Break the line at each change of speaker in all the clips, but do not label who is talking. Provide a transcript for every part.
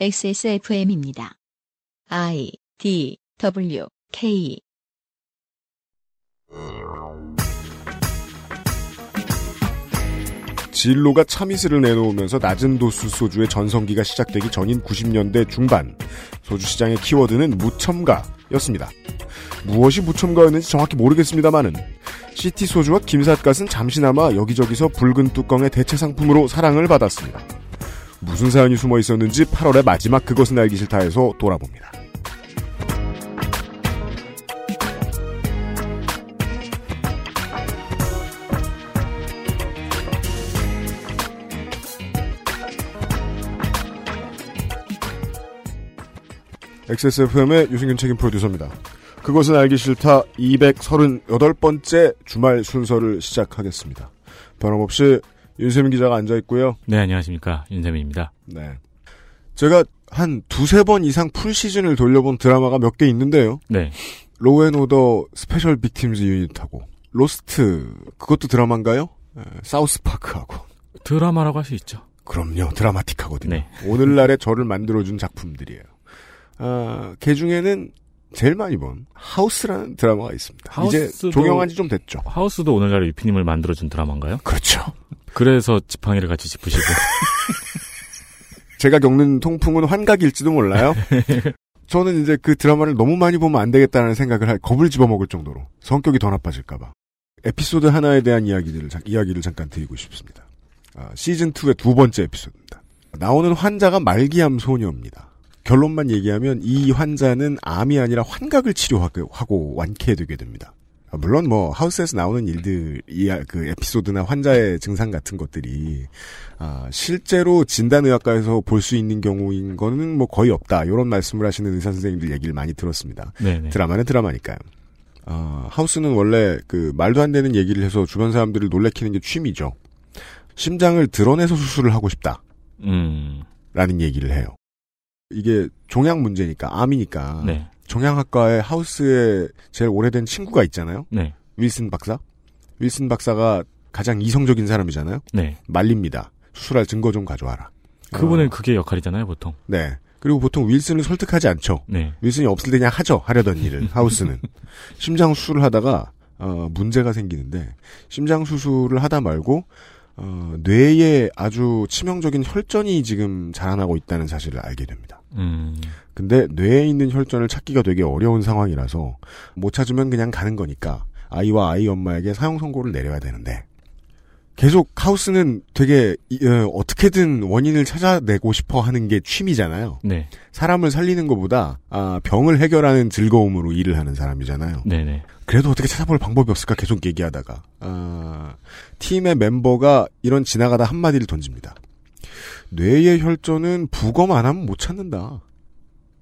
XSFM입니다. I D W K
진로가 참이슬을 내놓으면서 낮은 도수 소주의 전성기가 시작되기 전인 90년대 중반 소주 시장의 키워드는 무첨가였습니다. 무엇이 무첨가였는지 정확히 모르겠습니다만은 시티 소주와 김삿갓은 잠시나마 여기저기서 붉은 뚜껑의 대체 상품으로 사랑을 받았습니다. 무슨 사연이 숨어 있었는지 8월의 마지막 그것은 알기 싫다에서 돌아봅니다. XSFM의 유승균 책임 프로듀서입니다. 그것은 알기 싫다 238번째 주말 순서를 시작하겠습니다. 변함없이 윤세민 기자가 앉아 있고요.
네, 안녕하십니까. 윤세민입니다.
네. 제가 한 두세 번 이상 풀 시즌을 돌려본 드라마가 몇 개 있는데요.
네.
Law and Order Special Victims Unit하고 로스트 그것도 드라마인가요? 에, 사우스파크하고
드라마라고 할 수 있죠.
그럼요 드라마틱하거든요.
네.
오늘날의 저를 만들어준 작품들이에요. 아, 그 중에는 제일 많이 본 하우스라는 드라마가 있습니다. 이제
하우스도-
종영한 지 좀 됐죠.
하우스도 오늘날의 유피님을 만들어준 드라마인가요?
그렇죠.
그래서 지팡이를 같이 짚으시고.
제가 겪는 통풍은 환각일지도 몰라요. 저는 이제 그 드라마를 너무 많이 보면 안 되겠다는 생각을 할 겁을 집어먹을 정도로 성격이 더 나빠질까봐 에피소드 하나에 대한 이야기들을 자- 이야기를 잠깐 드리고 싶습니다. 아, 시즌 2의 두 번째 에피소드입니다. 나오는 환자가 말기암 소녀입니다. 결론만 얘기하면 이 환자는 암이 아니라 환각을 치료하고 하고 완쾌되게 됩니다. 아, 물론 뭐 하우스에서 나오는 일들 이야 그 에피소드나 환자의 증상 같은 것들이 아, 실제로 진단의학과에서 볼 수 있는 경우인 거는 뭐 거의 없다. 이런 말씀을 하시는 의사 선생님들 얘기를 많이 들었습니다.
네네.
드라마는 드라마니까요. 아, 하우스는 원래 그 말도 안 되는 얘기를 해서 주변 사람들을 놀래키는 게 취미죠. 심장을 드러내서 수술을 하고 싶다.
음.
라는 얘기를 해요. 이게 종양 문제니까, 암이니까.
네.
종양학과에 하우스에 제일 오래된 친구가 있잖아요.
네.
윌슨 박사. 윌슨 박사가 가장 이성적인 사람이잖아요.
네.
말립니다. 수술할 증거 좀 가져와라.
그분은
어,
그게 역할이잖아요, 보통.
네. 그리고 보통 윌슨을 설득하지 않죠.
네.
윌슨이 없을 때 그냥 하죠. 하려던 일을. 하우스는. 심장 수술을 하다가, 어, 문제가 생기는데, 심장 수술을 하다 말고, 어, 뇌에 아주 치명적인 혈전이 지금 자라나고 있다는 사실을 알게 됩니다.
음.
근데 뇌에 있는 혈전을 찾기가 되게 어려운 상황이라서, 못 찾으면 그냥 가는 거니까, 아이와 아이 엄마에게 사형 선고를 내려야 되는데, 계속 하우스는 되게, 이, 어, 어떻게든 원인을 찾아내고 싶어 하는 게 취미잖아요.
네.
사람을 살리는 것보다 아, 병을 해결하는 즐거움으로 일을 하는 사람이잖아요.
네네.
그래도 어떻게 찾아볼 방법이 없을까 계속 얘기하다가 아, 팀의 멤버가 이런 지나가다 한마디를 던집니다. 뇌의 혈전은 부검 안 하면 못 찾는다.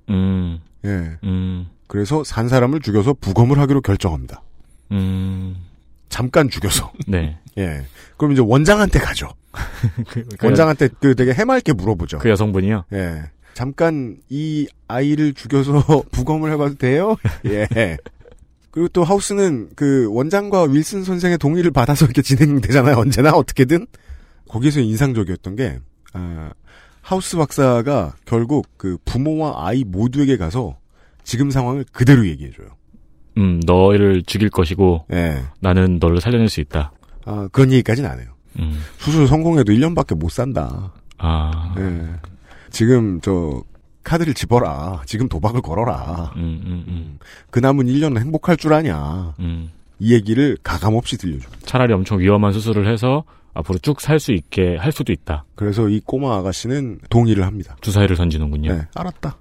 음.
예.
음.
그래서 산 사람을 죽여서 부검을 하기로 결정합니다.
음.
잠깐 죽여서.
네.
예. 그럼 이제 원장한테 가죠.
그, 그,
원장한테 그 되게 해맑게 물어보죠.
그 여성분이요?
예. 잠깐 이 아이를 죽여서 부검을 해봐도 돼요? 예. 그리고 또 하우스는 그 원장과 윌슨 선생의 동의를 받아서 이렇게 진행되잖아요. 언제나 어떻게든. 거기서 인상적이었던 게 아, 하우스 박사가 결국 그 부모와 아이 모두에게 가서 지금 상황을 그대로 얘기해줘요.
음, 너를 죽일 것이고,
예.
나는 너를 살려낼 수 있다.
아, 그런 얘기까지는 안 해요.
음.
수술 성공해도 1년밖에 못 산다.
아.
예. 지금 저 카드를 집어라. 지금 도박을 걸어라.
음, 음, 음.
그 남은 1년은 행복할 줄 아냐.
음.
이 얘기를 가감없이 들려줍니다.
차라리 엄청 위험한 수술을 해서 앞으로 쭉 살 수 있게 할 수도 있다.
그래서 이 꼬마 아가씨는 동의를 합니다.
주사위를 던지는군요.
네, 알았다.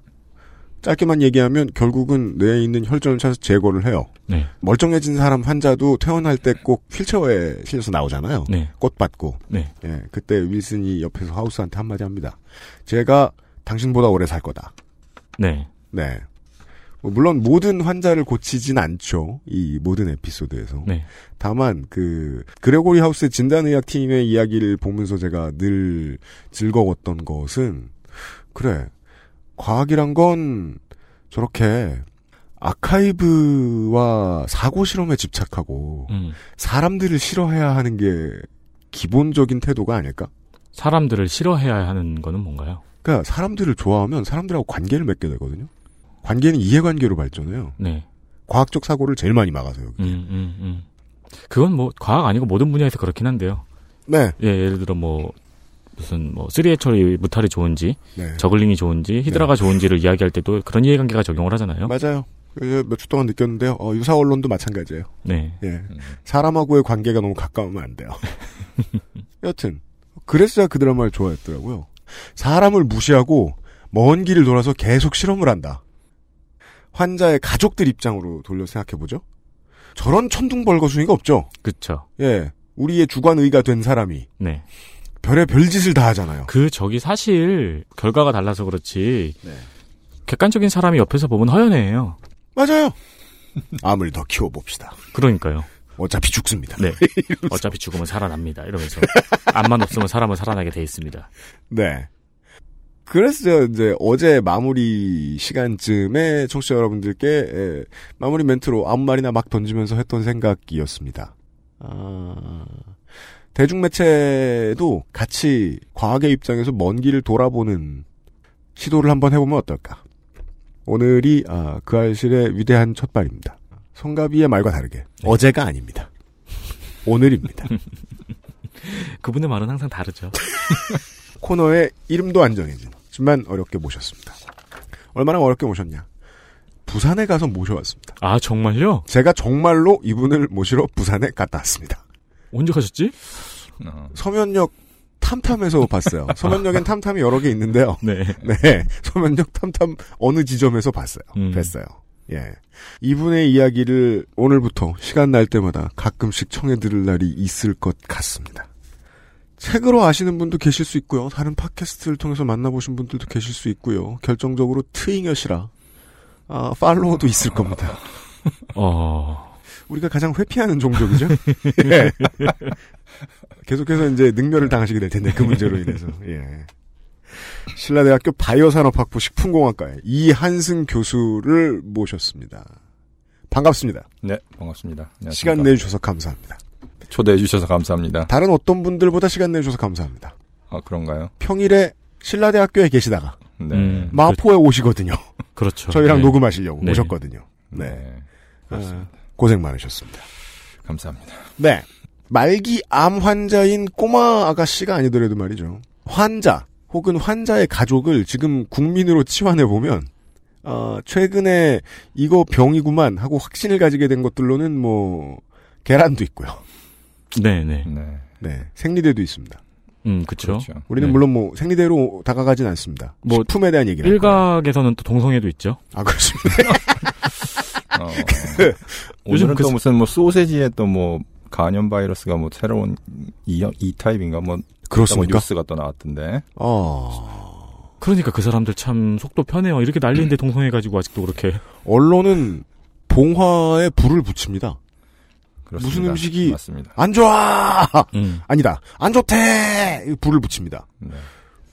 짧게만 얘기하면 결국은 뇌에 있는 혈전을 찾아서 제거를 해요.
네.
멀쩡해진 사람 환자도 퇴원할 때 꼭 휠체어에 실려서 나오잖아요.
네.
꽃 받고.
네.
예, 그때 윌슨이 옆에서 하우스한테 한마디 합니다. 제가 당신보다 오래 살 거다.
네.
네. 뭐 물론 모든 환자를 고치진 않죠. 이 모든 에피소드에서.
네.
다만 그 그레고리 하우스의 진단의학 팀의 이야기를 보면서 제가 늘 즐거웠던 것은 그래 과학이란 건 저렇게 아카이브와 사고 실험에 집착하고
음.
사람들을 싫어해야 하는 게 기본적인 태도가 아닐까?
사람들을 싫어해야 하는 거는 뭔가요?
그러니까 사람들을 좋아하면 사람들하고 관계를 맺게 되거든요. 관계는 이해관계로 발전해요.
네.
과학적 사고를 제일 많이 막아서 여기.
음, 음, 음. 그건 뭐 과학 아니고 모든 분야에서 그렇긴 한데요.
네.
예, 예를 들어 뭐 무슨 뭐 three hatchery 뮤탈이 좋은지
네.
저글링이 좋은지 히드라가 좋은지를 이야기할 때도 그런 이해관계가 적용을 하잖아요.
맞아요. 몇 주 동안 느꼈는데요. 어, 유사 언론도 마찬가지예요.
네.
예. 사람하고의 관계가 너무 가까우면 안 돼요. 여튼 그래서야 그 드라마를 좋아했더라고요. 사람을 무시하고 먼 길을 돌아서 계속 실험을 한다. 환자의 가족들 입장으로 돌려 생각해 보죠. 저런 천둥벌거숭이가 없죠.
그쵸.
예. 우리의 주관의가 된 사람이
네.
별의 별짓을 다 하잖아요.
그 저기 사실 결과가 달라서 그렇지
네.
객관적인 사람이 옆에서 보면 허연해요.
맞아요. 암을 더 키워봅시다.
그러니까요.
어차피 죽습니다.
네. 어차피 죽으면 살아납니다. 이러면서 암만 없으면 사람은 살아나게 돼 있습니다.
네. 그래서 이제 어제 마무리 시간쯤에 청취자 여러분들께 에, 마무리 멘트로 아무 말이나 막 던지면서 했던 생각이었습니다. 아, 대중매체도 같이 과학의 입장에서 먼 길을 돌아보는 시도를 한번 해보면 어떨까? 오늘이 아, 그 알실의 위대한 첫발입니다. 성가비의 말과 다르게 어제가 아닙니다. 오늘입니다.
그분의 말은 항상 다르죠.
코너의 이름도 안 정해진 지만 어렵게 모셨습니다. 얼마나 어렵게 모셨냐? 부산에 가서 모셔왔습니다.
아 정말요?
제가 정말로 이분을 모시러 부산에 갔다 왔습니다.
언제 가셨지?
어,
서면역 탐탐에서 봤어요. 서면역엔 탐탐이 여러 개 있는데요.
네.
네. 서면역 탐탐 어느 지점에서 봤어요.
음.
뵀어요. 예. 이분의 이야기를 오늘부터 시간 날 때마다 가끔씩 청해 들을 날이 있을 것 같습니다. 책으로 아시는 분도 계실 수 있고요. 다른 팟캐스트를 통해서 만나보신 분들도 계실 수 있고요. 결정적으로 트잉여시라 아, 팔로워도 있을 겁니다.
어.
우리가 가장 회피하는 종족이죠. 예. 계속해서 이제 능멸을 당하시게 될 텐데 그 문제로 인해서. 예. 신라대학교 바이오산업학부 식품공학과의 이한승 교수를 모셨습니다. 반갑습니다.
네, 반갑습니다. 안녕하십니까.
시간 내주셔서 감사합니다.
초대해 주셔서 감사합니다.
다른 어떤 분들보다 시간 내주셔서 감사합니다.
아, 그런가요?
평일에 신라대학교에 계시다가
네.
음,
마포에 오시거든요.
그렇죠.
저희랑
네.
녹음하시려고
네.
오셨거든요.
네.
네. 아, 고생 많으셨습니다.
감사합니다.
네. 말기 암 환자인 꼬마 아가씨가 아니더라도 말이죠. 환자 혹은 환자의 가족을 지금 국민으로 치환해 보면 어, 최근에 이거 병이구만 하고 확신을 가지게 된 것들로는 뭐 계란도 있고요.
네, 네.
네.
네. 생리대도 있습니다.
음, 그쵸.
그렇죠.
우리는
네.
물론 뭐 생리대로 다가가진 않습니다.
뭐
식품에 대한 얘기를.
일각에서는 또 동성애도 있죠.
아 그렇습니다.
어,
요즘
오늘은 그또 무슨 뭐 소세지에 또 뭐 간염 바이러스가 뭐 새로운 이, 이 타입인가 뭐
그렇습니까?
뉴스가 또 나왔던데.
어.
그러니까 그 사람들 참 속도 편해요. 이렇게 난리인데 동성애 가지고 아직도 그렇게.
언론은 봉화에 불을 붙입니다.
그렇습니다.
무슨 음식이-
맞습니다.
안 좋아!
음.
아니다. 안 좋대! 이 불을 붙입니다.
네.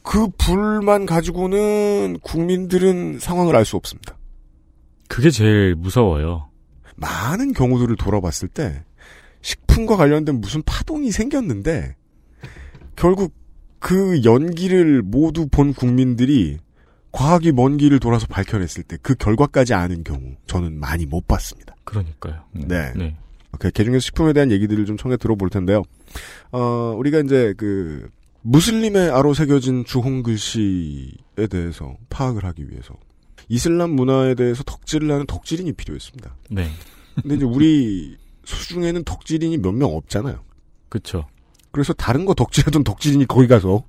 그 불만 가지고는 국민들은 상황을 알 수 없습니다.
그게 제일 무서워요.
많은 경우들을 돌아봤을 때 식품과 관련된 무슨 파동이 생겼는데 결국 그 연기를 모두 본 국민들이 과학이 먼 길을 돌아서 밝혀냈을 때 그 결과까지 아는 경우 저는 많이 못 봤습니다.
그러니까요.
네.
네.
그 개중에서 식품에 대한 얘기들을 좀 청해 들어볼 텐데요. 어, 우리가 이제 그 무슬림의 아로 새겨진 주홍 글씨에 대해서 파악을 하기 위해서 이슬람 문화에 대해서 덕질을 하는 덕질인이 필요했습니다.
네.
근데 이제 우리 수중에는 덕질인이 몇 명 없잖아요.
그쵸.
그래서 다른 거 덕질하던 덕질인이 거기 가서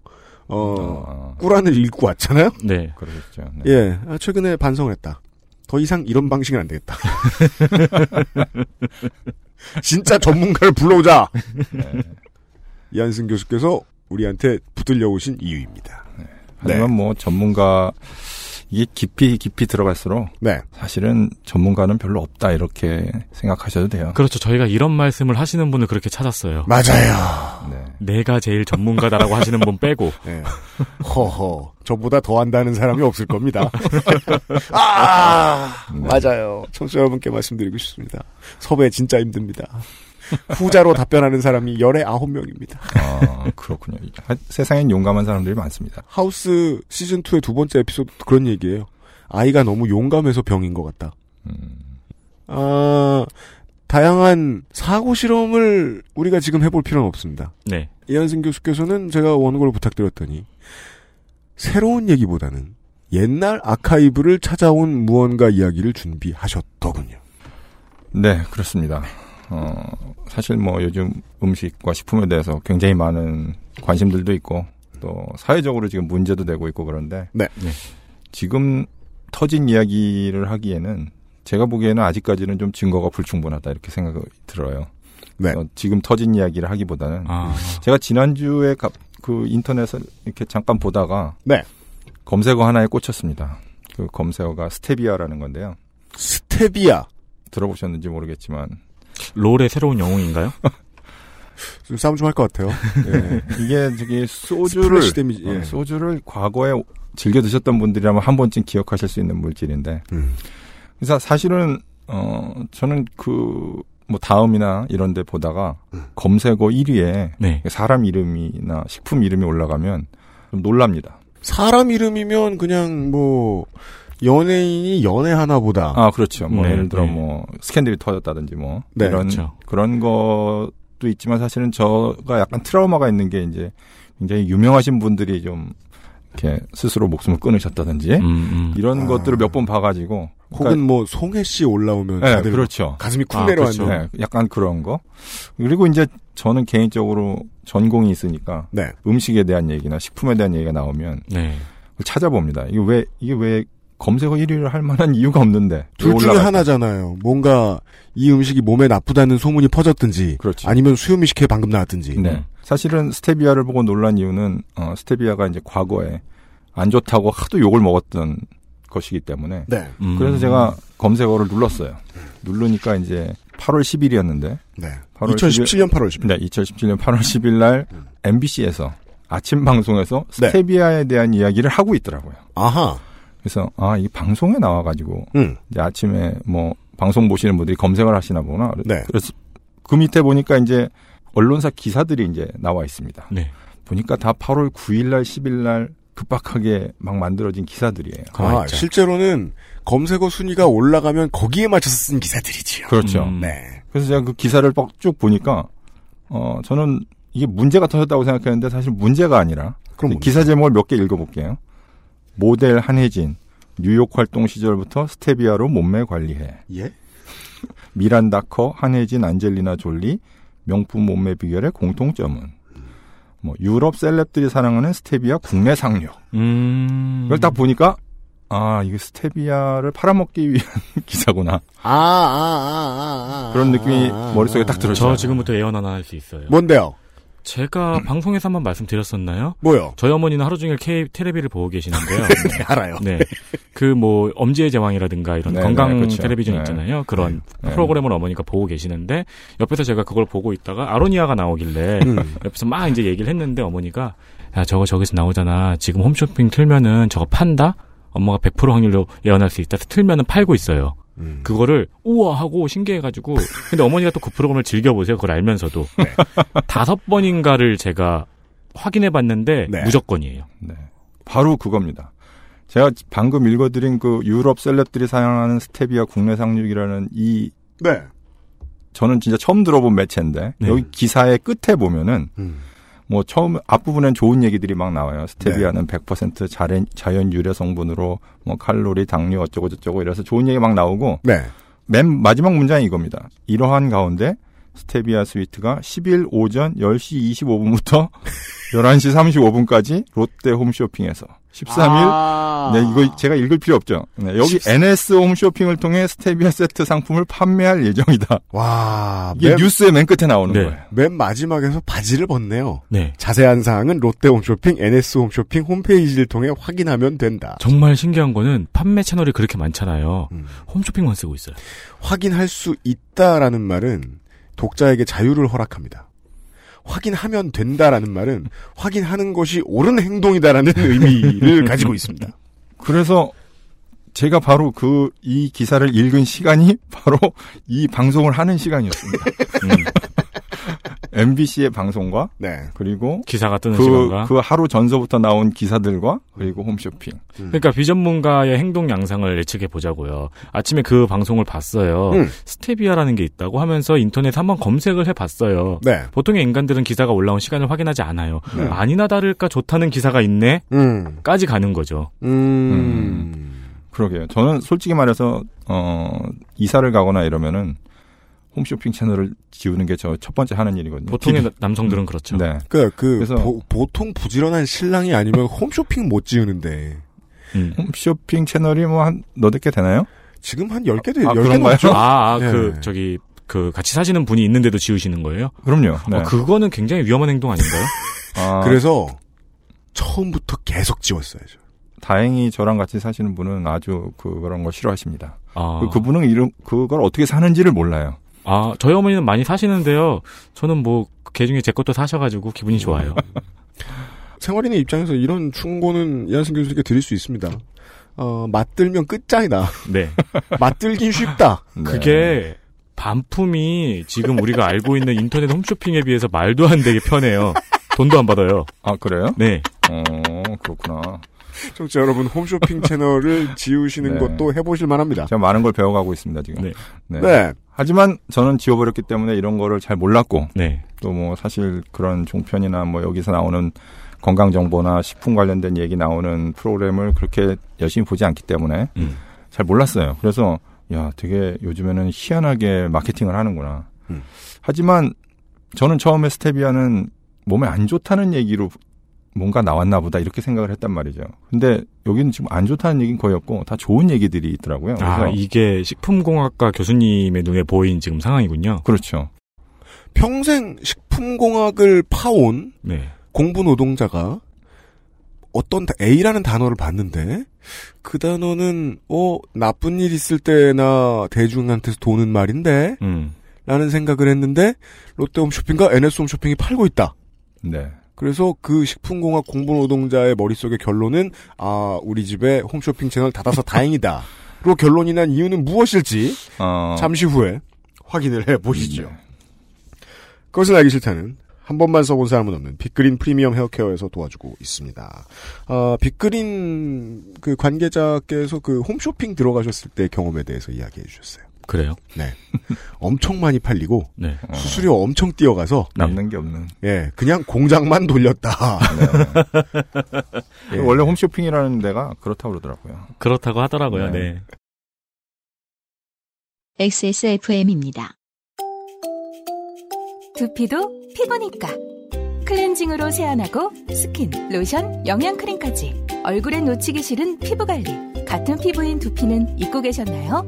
어,
어,
꾸란을 읽고 왔잖아요.
네.
그러겠죠. 네.
예, 아, 최근에 반성을 했다. 더 이상 이런 방식은 안 되겠다. 진짜 전문가를 불러오자.
네.
이한승 교수께서 우리한테 붙들려 오신 이유입니다.
하지만 뭐 전문가 이게 깊이 깊이 들어갈수록
네.
사실은 전문가는 별로 없다 이렇게 생각하셔도 돼요.
그렇죠. 저희가 이런 말씀을 하시는 분을 그렇게 찾았어요.
맞아요.
네.
내가 제일 전문가다라고 하시는 분 빼고.
네. 허허. 저보다 더 한다는 사람이 없을 겁니다. 아,
네.
맞아요. 청취자 여러분께 말씀드리고 싶습니다. 섭외 진짜 힘듭니다. 후자로 답변하는 사람이 열에 아홉 명입니다.
아, 그렇군요. 하- 세상엔 용감한 사람들이 많습니다.
하우스 시즌 2의 두 번째 에피소드 그런 얘기예요. 아이가 너무 용감해서 병인 것 같다.
음,
아, 다양한 사고 실험을 우리가 지금 해볼 필요는 없습니다.
네.
이한승 교수께서는 제가 원고를 부탁드렸더니 새로운 얘기보다는 옛날 아카이브를 찾아온 무언가 이야기를 준비하셨더군요.
네, 그렇습니다. 어, 사실 뭐 요즘 음식과 식품에 대해서 굉장히 많은 관심들도 있고 또 사회적으로 지금 문제도 되고 있고 그런데
네.
네.
지금 터진 이야기를 하기에는 제가 보기에는 아직까지는 좀 증거가 불충분하다 이렇게 생각이 들어요.
네.
어, 지금 터진 이야기를 하기보다는
아,
제가 지난주에 가- 그 인터넷을 이렇게 잠깐 보다가
네.
검색어 하나에 꽂혔습니다. 그 검색어가 스테비아라는 건데요.
스테비아.
들어보셨는지 모르겠지만
롤의 새로운 영웅인가요?
좀 싸움 좀 할 것 같아요. 예.
이게 저기 소주를
데미지. 예.
어, 소주를 과거에 즐겨 드셨던 분들이라면 한 번쯤 기억하실 수 있는 물질인데
음.
그래서 사실은 어 저는 그 뭐 다음이나 이런 데 보다가
음.
검색어 1위에
네.
사람 이름이나 식품 이름이 올라가면 좀 놀랍니다.
사람 이름이면 그냥 뭐 연예인이 연애 하나 보다.
아, 그렇죠. 뭐
네,
예를 들어
네.
뭐 스캔들이 터졌다든지 뭐
네,
이런
그렇죠.
그런 것도 있지만 사실은 저가 약간 트라우마가 있는 게 이제 굉장히 유명하신 분들이 좀 이렇게 스스로 목숨을 끊으셨다든지
음, 음.
이런
아.
것들을 몇 번 봐가지고
혹은 뭐 송혜 씨 올라오면
네,
다들
그렇죠.
가슴이 쿵
아,
내려앉는.
그렇죠.
네, 약간 그런 거. 그리고 이제 저는 개인적으로 전공이 있으니까
네.
음식에 대한 얘기나 식품에 대한 얘기가 나오면
네.
찾아봅니다. 이게 왜 이게 왜 검색어 1위를 할 만한 이유가 없는데 둘왜
중에
올라갈까?
하나잖아요. 뭔가 이 음식이 몸에 나쁘다는 소문이 퍼졌든지
그렇죠.
아니면 수요미식회 방금 나왔든지.
네. 사실은 스테비아를 보고 놀란 이유는 어, 스테비아가 이제 과거에 안 좋다고 하도 욕을 먹었던 것이기 때문에
네.
음.
그래서 제가 검색어를 눌렀어요. 누르니까 이제 8월 10일이었는데
네.
8월
2017년 8월 10일.
네, 2017년 8월 10일 날 MBC에서 아침 방송에서
네.
스테비아에 대한 이야기를 하고 있더라고요.
아하.
그래서 아, 이 방송에 나와 가지고
음.
이제 아침에 뭐 방송 보시는 분들이 검색을 하시나 보나.
네.
그래서 그 밑에 보니까 이제 언론사 기사들이 이제 나와 있습니다.
네.
보니까 다 8월 9일 날 10일 날 급박하게 막 만들어진 기사들이에요.
아,
있죠.
실제로는 검색어 순위가 올라가면 거기에 맞춰서 쓴 기사들이지요.
그렇죠.
음.
네.
그래서 제가 그 기사를 빡쭉 보니까 어 저는 이게 문제가 터졌다고 생각했는데 사실 문제가 아니라
그럼?
기사 제목을 몇 개 읽어볼게요. 모델 한혜진 뉴욕 활동 시절부터 스테비아로 몸매 관리해.
예?
미란다커 한혜진 안젤리나 졸리 명품 몸매 비결의 공통점은 뭐 유럽 셀럽들이 사랑하는 스테비아 국내 상류.
음.
이걸 딱 보니까 아 이게 스테비아를 팔아먹기 위한 기사구나
아, 아, 아, 아, 아.
그런 느낌이
아,
머릿속에
아,
딱
아.
들어요.
저 지금부터 예언 하나 할 수 있어요.
뭔데요?
제가 방송에서 한번 말씀드렸었나요?
뭐요?
저희 어머니는 하루 종일 K 테레비를 보고 계시는데요.
네, 알아요.
네. 그 뭐 엄지의 제왕이라든가 이런
네,
건강
네, 그렇죠.
텔레비전
네.
있잖아요. 그런
네.
프로그램을 어머니가 보고 계시는데 옆에서 제가 그걸 보고 있다가 아로니아가 나오길래
음.
옆에서 막 이제 얘기를 했는데 어머니가 야 저거 저기서 나오잖아. 지금 홈쇼핑 틀면은 저거 판다? 엄마가 100% 확률로 예언할 수 있다. 틀면은 팔고 있어요.
음.
그거를 우와 하고 신기해가지고 근데 어머니가 또 그 프로그램을 즐겨보세요. 그걸 알면서도 다섯 번인가를 제가 확인해봤는데
네.
무조건이에요.
네. 바로 그겁니다. 제가 방금 읽어드린 그 유럽 셀럽들이 사용하는 스테비아 국내 상륙이라는 이
네.
저는 진짜 처음 들어본 매체인데
네.
여기 기사의 끝에 보면은
음.
뭐 처음 앞부분엔 좋은 얘기들이 막 나와요. 스테비아는
네.
100% 자연, 자연 유래 성분으로 뭐 칼로리, 당류 어쩌고 저쩌고 이래서 좋은 얘기 막 나오고
네.
맨 마지막 문장이 이겁니다. 이러한 가운데 스테비아 스위트가 10일 오전 10시 25분부터 11시 35분까지 롯데 홈쇼핑에서 13일
아.
네, 이거 제가 읽을 필요 없죠. 네, 여기 NS 홈쇼핑을 통해 스테비아 세트 상품을 판매할 예정이다.
와,
이게
맨,
뉴스의 맨 끝에 나오는
네.
거예요.
맨 마지막에서 바지를 벗네요.
네.
자세한 사항은 롯데 홈쇼핑, NS 홈쇼핑 홈페이지를 통해 확인하면 된다.
정말 신기한 거는 판매 채널이 그렇게 많잖아요.
음.
홈쇼핑만 쓰고 있어요.
확인할 수 있다라는 말은 독자에게 자유를 허락합니다. 확인하면 된다라는 말은 확인하는 것이 옳은 행동이다라는 의미를 가지고 있습니다.
그래서 제가 바로 그 이 기사를 읽은 시간이 바로 이 방송을 하는 시간이었습니다. 음. MBC의 방송과
네.
그리고
기사가 뜨는
그,
시간과.
그 하루 전서부터 나온 기사들과 그리고 홈쇼핑.
그러니까 비전문가의 행동 양상을 예측해 보자고요. 아침에 그 방송을 봤어요.
음.
스테비아라는 게 있다고 하면서 인터넷 한번 검색을 해 봤어요.
네.
보통의 인간들은 기사가 올라온 시간을 확인하지 않아요.
네.
아니나 다를까 좋다는 기사가 있네?
음.
까지 가는 거죠.
음.
그러게요. 저는 솔직히 말해서 어 이사를 가거나 이러면은 홈쇼핑 채널을 지우는 게 저 첫 번째 하는 일이거든요.
보통의
기-
나- 남성들은 그렇죠.
네.
그, 그,
그래서-
보, 통 부지런한 신랑이 아니면 홈쇼핑 못 지우는데.
음.
홈쇼핑 채널이 뭐 한 너댓 개 되나요?
지금 한 10개도,
아,
10개
그런가요?
넘죠?
아, 아,
네.
그, 저기, 그, 같이 사시는 분이 있는데도 지우시는 거예요?
그럼요. 네.
어, 그거는 굉장히 위험한 행동 아닌가요?
아,
그래서, 처음부터 계속 지웠어야죠.
다행히 저랑 같이 사시는 분은 아주 그, 그런 거 싫어하십니다.
아,
그, 그분은 이런 그걸 어떻게 사는지를 몰라요.
아, 저희 어머니는 많이 사시는데요. 저는 뭐, 개 중에 제 것도 사셔가지고 기분이 좋아요.
생활인의 입장에서 이런 충고는 이한승 교수님께 드릴 수 있습니다. 어, 맞들면 끝장이다.
네.
맞들긴 쉽다.
네.
그게, 반품이 지금 우리가 알고 있는 인터넷 홈쇼핑에 비해서 말도 안 되게 편해요. 돈도 안 받아요.
아 그래요?
네.
어 그렇구나.
청취자 여러분, 홈쇼핑 채널을 지우시는
네.
것도 해보실 만합니다.
제가 많은 걸 배워가고 있습니다 지금.
네.
네.
네.
하지만 저는 지워버렸기 때문에 이런 거를 잘 몰랐고
네.
또뭐 사실 그런 종편이나 뭐 여기서 나오는 건강 정보나 식품 관련된 얘기 나오는 프로그램을 그렇게 열심히 보지 않기 때문에
음.
잘 몰랐어요. 그래서 야 되게 요즘에는 희한하게 마케팅을 하는구나.
음.
하지만 저는 처음에 스테비아는 몸에 안 좋다는 얘기로 뭔가 나왔나 보다 이렇게 생각을 했단 말이죠. 근데 여기는 지금 안 좋다는 얘기는 거의 없고 다 좋은 얘기들이 있더라고요. 그래서
아, 이게 식품공학과 교수님의 눈에 보인 지금 상황이군요.
그렇죠.
평생 식품공학을 파온
네.
공부 노동자가 어떤 다- A라는 단어를 봤는데 그 단어는 어 나쁜 일 있을 때나 대중한테서 도는 말인데
음.
라는 생각을 했는데 롯데홈쇼핑과 NS홈쇼핑이 팔고 있다.
네.
그래서 그 식품공학 공부 노동자의 머릿속의 결론은 아 우리 집에 홈쇼핑 채널 닫아서 다행이다. 로 결론이 난 이유는 무엇일지
어,
잠시 후에 확인을 해 보시죠.
네.
그것을 알기 싫다는 한 번만 써본 사람은 없는 빅그린 프리미엄 헤어케어에서 도와주고 있습니다. 아, 빅그린 그 관계자께서 그 홈쇼핑 들어가셨을 때 경험에 대해서 이야기해 주셨어요.
그래요?
엄청 많이 팔리고
네.
어,
수수료 엄청 뛰어가서
남는 게 없는.
예 그냥 공장만 돌렸다. 예.
원래 홈쇼핑이라는 데가 그렇다고 그러더라고요.
그렇다고 하더라고요.
네.
네.
XSFM입니다.
두피도 피부니까 클렌징으로 세안하고 스킨, 로션, 영양크림까지 얼굴에 놓치기 싫은 피부 관리 같은 피부인 두피는 잊고 계셨나요?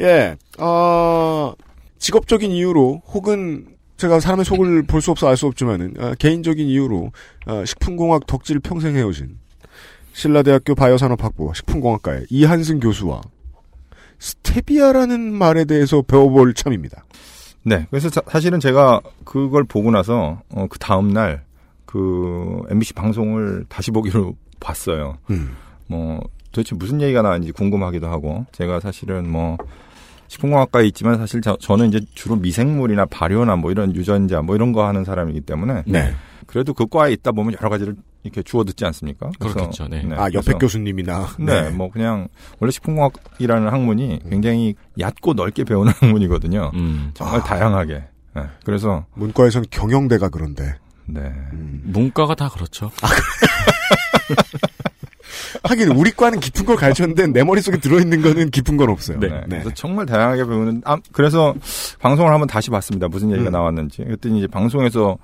예, 어, 직업적인 이유로 혹은 제가 사람의 속을 볼 수 없어 알 수 없지만은 아, 개인적인 이유로 아, 식품공학 덕질 평생 해오신 신라대학교 바이오산업학부 식품공학과의 이한승 교수와 스테비아라는 말에 대해서 배워볼 참입니다.
네. 그래서 사- 사실은 제가 그걸 보고 나서 어, 그 다음 날 그 MBC 방송을 다시 보기로 봤어요.
음.
뭐 도대체 무슨 얘기가 나왔는지 궁금하기도 하고 제가 사실은 뭐 식품공학과에 있지만 사실 저, 저는 이제 주로 미생물이나 발효나 뭐 이런 유전자 뭐 이런 거 하는 사람이기 때문에
네.
그래도 그 과에 있다 보면 여러 가지를 이렇게 주워 듣지 않습니까? 그래서-
그렇겠죠, 네.
아, 옆에
그래서-
교수님이나.
네, 뭐 그냥 원래 식품공학이라는 학문이 굉장히 얕고 넓게 배우는 학문이거든요.
음.
정말
아.
다양하게. 네, 그래서
문과에선 경영대가 그런데.
네.
음.
문과가 다 그렇죠.
하긴 우리 과는 깊은 걸 가르쳤는데 내 머릿속에 들어있는 거는 깊은 건 없어요.
네.
네.
네.
그래서 정말 다양하게 배우는. 아, 그래서 방송을 한번 다시 봤습니다. 무슨 얘기가
음.
나왔는지. 그랬더니 이제 방송에서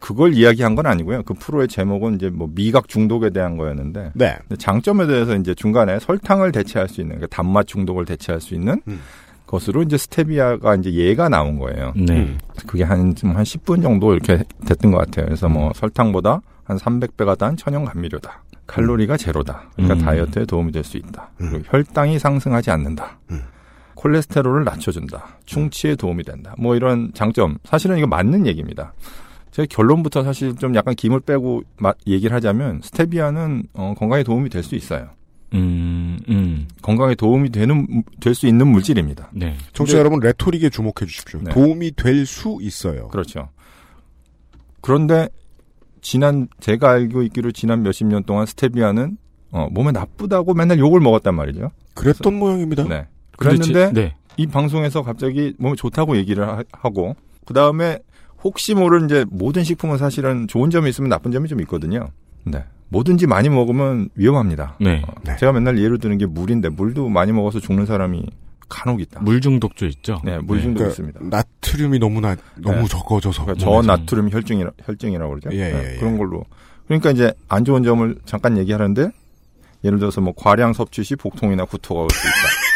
그걸 이야기한 건 아니고요. 그 프로의 제목은 이제 뭐 미각 중독에 대한 거였는데
네.
장점에 대해서 이제 중간에 설탕을 대체할 수 있는 그러니까 단맛 중독을 대체할 수 있는
음.
것으로 이제 스테비아가 이제 얘가 나온 거예요.
네.
음.
그게 한, 지금 한 10분 정도 이렇게 됐던 것 같아요. 그래서 뭐 설탕보다 한 300배가 단 천연 감미료다. 칼로리가 제로다. 그러니까
음.
다이어트에 도움이 될 수 있다.
음.
그리고 혈당이 상승하지 않는다.
음.
콜레스테롤을 낮춰준다. 충치에 도움이 된다. 뭐 이런 장점. 사실은 이거 맞는 얘기입니다. 제가 결론부터 사실 좀 약간 김을 빼고 마- 얘기를 하자면 스테비아는 어, 건강에 도움이 될 수 있어요.
음, 음.
건강에 도움이 되는 될 수 있는 물질입니다.
네.
청취자 여러분 레토릭에 주목해 주십시오.
네.
도움이 될 수 있어요.
그렇죠. 그런데 지난 제가 알고 있기로 지난 몇십 년 동안 스테비아는 어, 몸에 나쁘다고 맨날 욕을 먹었단 말이죠.
그랬던 모양입니다.
네. 그랬는데
지- 네.
이 방송에서 갑자기 몸에 좋다고 얘기를 하, 고 그 다음에 혹시 모를 이제 모든 식품은 사실은 좋은 점이 있으면 나쁜 점이 좀 있거든요. 네. 뭐든지 많이 먹으면 위험합니다.
네.
어,
네.
제가 맨날 예를 드는 게 물인데 물도 많이 먹어서 죽는 사람이 간혹 있다.
물 중독조 있죠?
네, 물 중독
그러니까
있습니다.
나트륨이 너무 나 너무
네.
적어져서
그러니까. 저나트륨 혈증이라 혈증이라고 그러죠.
예,
네,
예, 예.
그런 걸로. 그러니까 이제 안 좋은 점을 잠깐 얘기하는데 예를 들어서 뭐 과량 섭취 시 복통이나 구토가 올 수 있다.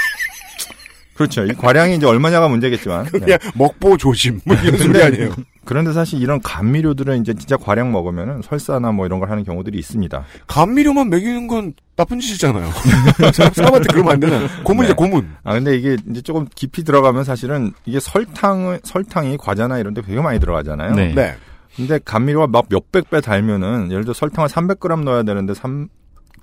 그렇죠. 이 과량이 이제 얼마냐가 문제겠지만. 네.
그냥 먹보 조심 뭐 이런 소리 아니에요.
그런데 사실 이런 감미료들은 이제 진짜 과량 먹으면은 설사나 뭐 이런 걸 하는 경우들이 있습니다.
감미료만 먹이는 건 나쁜 짓이잖아요. 사람- 사람한테 그러면 안 되나? 고문이죠
네.
고문.
아 근데 이게 이제 조금 깊이 들어가면 사실은 이게 설탕을 설탕이 과자나 이런 데 되게 많이 들어가잖아요.
네.
네.
근데 감미료가 막 몇백 배 달면은 예를 들어 설탕을 300g 넣어야 되는데 3